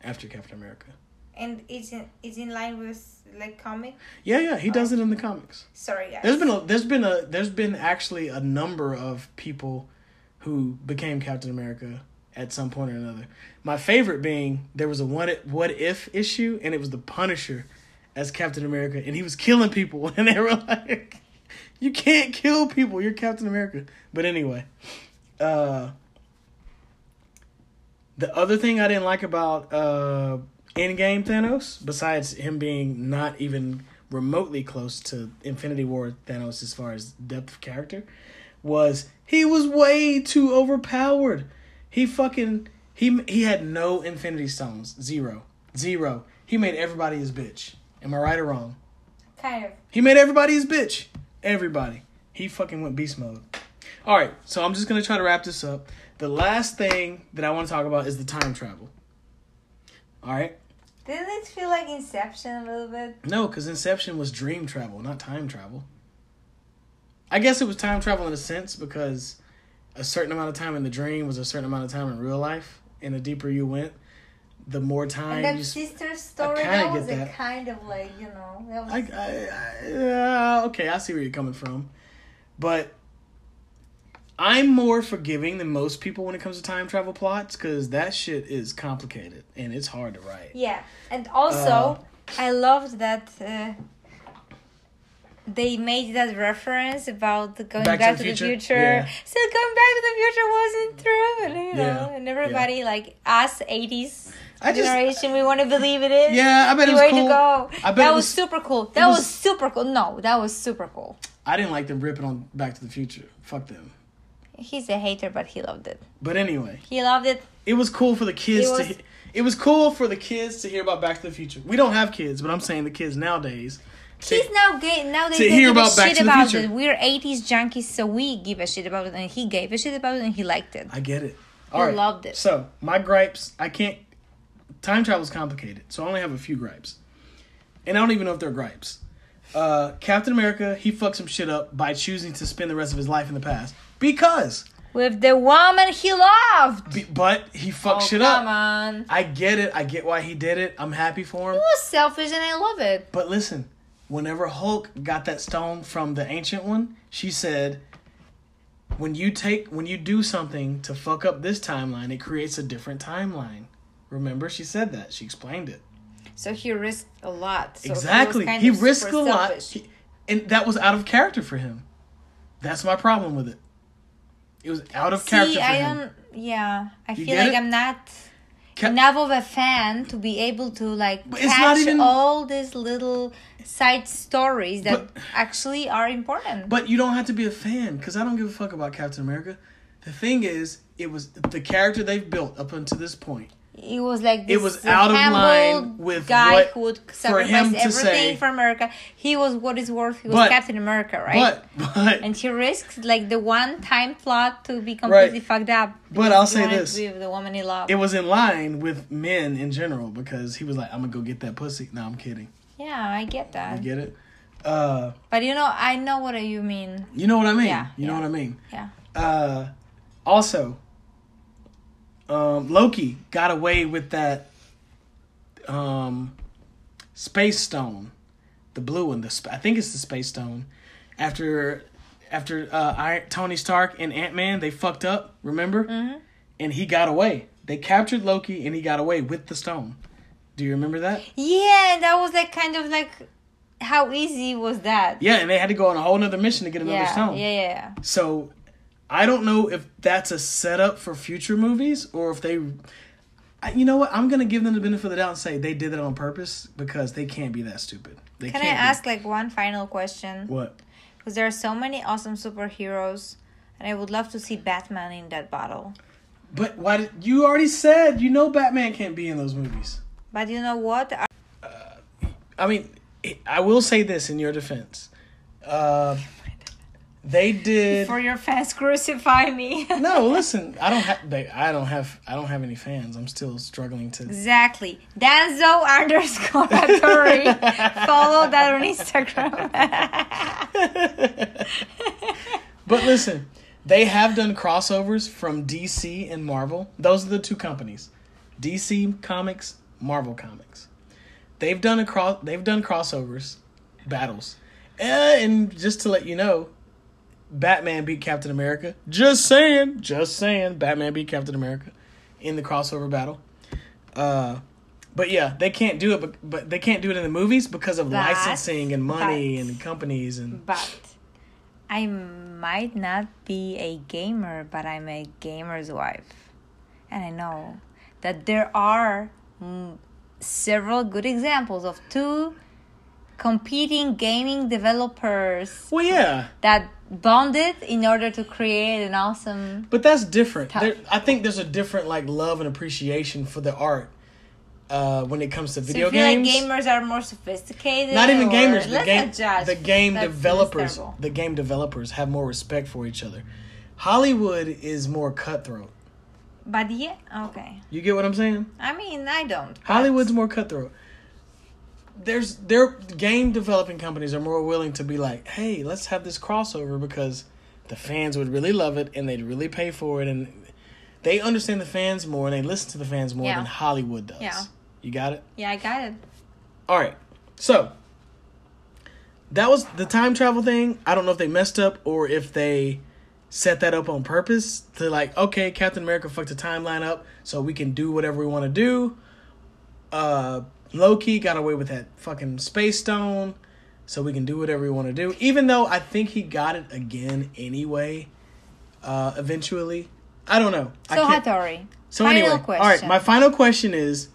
after Captain America. And it's in it's in line with like comic. Yeah, yeah, he does it in the oh. comics. Sorry guys. There's been a there's been a there's been actually a number of people who became Captain America at some point or another. My favorite being there was a if, what if issue and it was the Punisher as Captain America and he was killing people and they were like you can't kill people, you're Captain America. But anyway, uh the other thing I didn't like about uh Endgame Thanos, besides him being not even remotely close to Infinity War Thanos as far as depth of character, was he was way too overpowered. He fucking he he had no Infinity Stones, zero, zero. He made everybody his bitch. Am I right or wrong? kind of. He made everybody his bitch. Everybody. He fucking went beast mode. All right, so I'm just gonna try to wrap this up. The last thing that I want to talk about is the time travel. All right. Didn't it feel like Inception a little bit? No, because Inception was dream travel, not time travel. I guess it was time travel in a sense because a certain amount of time in the dream was a certain amount of time in real life. And the deeper you went, the more time And that you. sister story, that was get a that. kind of like, you know, that was I, I, I, uh, okay, I see where you're coming from, but I'm more forgiving than most people when it comes to time travel plots because that shit is complicated and it's hard to write. Yeah, and also Uh, I loved that uh, they made that reference about going back, to, the future. Yeah. So going back to the future wasn't true, and you know, Yeah, and everybody like us '80s generation, we want to believe it is. Yeah, I bet it was way cool. to go. I bet that was, was- super cool. That was- was, super cool. No, that was super cool. I didn't like them ripping on Back to the Future. Fuck them. He's a hater, but he loved it. But anyway, He loved it. it was cool for the kids was- to. He- it was cool for the kids to hear about Back to the Future. We don't have kids, but I'm saying the kids nowadays. He's now gay. Now they hear give about a shit about it. We're '80s junkies, so we give a shit about it, and he gave a shit about it, and he liked it. I get it. I All right. loved it. So my gripes, I can't. Time travel is complicated, so I only have a few gripes, and I don't even know if they're gripes. Uh, Captain America, he fucked some shit up by choosing to spend the rest of his life in the past because, With the woman he loved. be, but he fucked oh, shit come up. Come on. I get it. I get why he did it. I'm happy for him. He was selfish, and I love it. But listen, whenever Hulk got that stone from the ancient one, she said, "When you take, when you do something to fuck up this timeline, it creates a different timeline." Remember, she said that. She explained it So he risked a lot. So exactly. He, He risked a lot. He- and that was out of character for him. That's my problem with it. It was out of character See, for I him. don't. Yeah, I You feel like it? I'm not Ca- enough of a fan to be able to like catch even- all these little side stories that But- actually are important. But you don't have to be a fan because I don't give a fuck about Captain America. The thing is, it was the character they've built up until this point. It was like this It was out of line with guy what- who would for sacrifice him to everything say- for America. He was what is worth. He was But- Captain America, right? But but and he risked like the one time plot to be completely fucked up. But I'll say this. to be with the woman he loved. it was in line with men in general because he was like, "I'm gonna go get that pussy." No, I'm kidding. yeah, I get that. You get it? Uh, But you know, I know what you mean. you know what I mean? Yeah, you know what I mean? Yeah. Uh, also, um, Loki got away with that um, space stone, the blue one. The sp- I think it's the space stone. After after uh, Iron, Tony Stark and Ant Man, they fucked up. Remember? Mhm. And he got away. They captured Loki, and he got away with the stone. Do you remember that? Yeah, that was like kind of like how easy was that? Yeah, and they had to go on a whole nother mission to get another yeah, stone. Yeah, yeah, yeah. So I don't know if that's a setup for future movies or if they. I- You know what? I'm gonna give them the benefit of the doubt and say they did it on purpose because they can't be that stupid. They Can I can't be. ask like one final question? what? Because there are so many awesome superheroes And I would love to see Batman in that battle. But why did you already said you know Batman can't be in those movies? But you know what? I- I mean, I will say this in your defense. Uh, they did. For your fans, crucify me. No, listen. I don't have. They, I don't have. I don't have any fans. I'm still struggling to. Exactly. Danzo underscore Hattori. Follow that on Instagram. But listen, they have done crossovers from DC and Marvel. Those are the two companies, DC Comics, Marvel Comics. They've done a cross. They've done crossovers, battles, Eh, and just to let you know, Batman beat Captain America. Just saying, just saying, Batman beat Captain America in the crossover battle. Uh, but yeah, they can't do it. But, but they can't do it in the movies because of But- licensing and money but- and companies and. but I might not be a gamer, but I'm a gamer's wife. And I know that there are several good examples of two competing gaming developers Well, yeah. that bonded in order to create an awesome But that's different. There, I think there's a different like love and appreciation for the art uh, when it comes to So video feel games. like gamers are more sophisticated? Not even gamers. The game, the game That's developers. The game developers have more respect for each other. Hollywood is more cutthroat. But yeah, okay. You get what I'm saying? I mean, I don't. Hollywood's more cutthroat. There's their game developing companies are more willing to be like, hey, let's have this crossover because the fans would really love it and they'd really pay for it and they understand the fans more and they listen to the fans more Yeah. than Hollywood does. Yeah. You got it? Yeah, I got it. All right. So that was the time travel thing. I don't know if they messed up or if they set that up on purpose to like, okay, Captain America fucked the timeline up so we can do whatever we want to do. Uh Loki got away with that fucking space stone so we can do whatever we want to do. Even though I think he got it again anyway. Uh eventually. I don't know. So Hattori. so final anyway, question. all right. My final question is,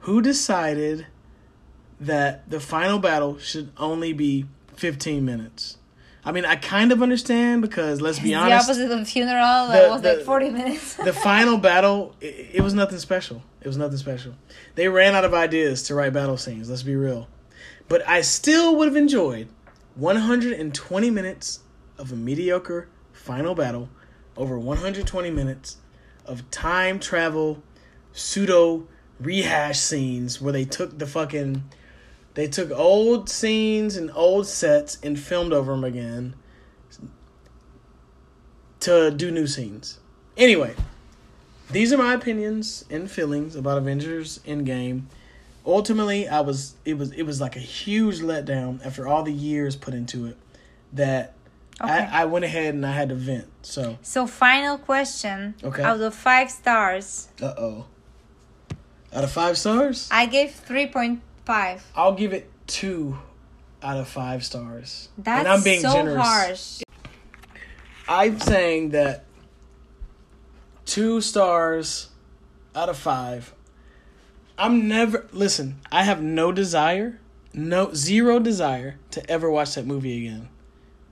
who decided that the final battle should only be fifteen minutes? I mean, I kind of understand because let's be honest. the opposite of funeral that The- was the- like 40 minutes. the final battle it, it was nothing special. It was nothing special. They ran out of ideas to write battle scenes. Let's be real. But I still would have enjoyed 120 minutes of a mediocre final battle over 120 minutes of time travel pseudo rehash scenes where they took the fucking they took old scenes and old sets and filmed over them again to do new scenes. Anyway, these are my opinions and feelings about Avengers Endgame. Ultimately, I was it was it was like a huge letdown after all the years put into it that Okay. I, I went ahead and I had to vent. So, so, final question. Okay. Out of five stars, uh oh. Out of five stars, I gave 3.5. I'll give it two out of five stars. That's and I'm being so generous. harsh. I'm saying that two stars out of five. I'm never listen. I have no desire, no zero desire to ever watch that movie again.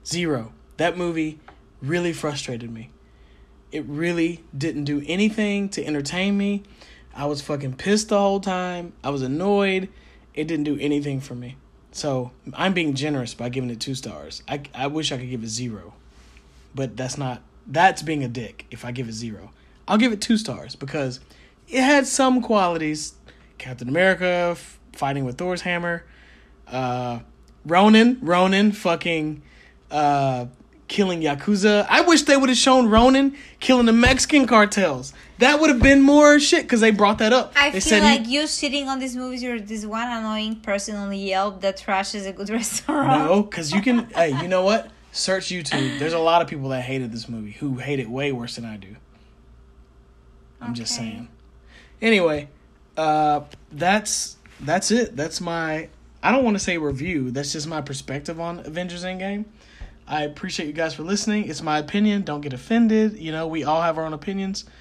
Zero. That movie really frustrated me. It really didn't do anything to entertain me. I was fucking pissed the whole time. I was annoyed. It didn't do anything for me. So I'm being generous by giving it two stars. I, I wish I could give it zero but that's not that's being a dick if I give it zero. I'll give it two stars because it had some qualities. Captain America f- fighting with Thor's hammer, uh, Ronin, Ronin fucking uh, killing Yakuza. I wish they would have shown Ronin killing the Mexican cartels. That would have been more shit because they brought that up. I they feel he- like you sitting on these movies, you're this one annoying person on Yelp that trashes a good restaurant. No, because you can. hey, you know what? Search YouTube. There's a lot of people that hated this movie who hate it way worse than I do. I'm just saying. Anyway, uh, that's that's it. That's my. I don't want to say review. That's just my perspective on Avengers Endgame. I appreciate you guys for listening. It's my opinion. Don't get offended. You know, we all have our own opinions.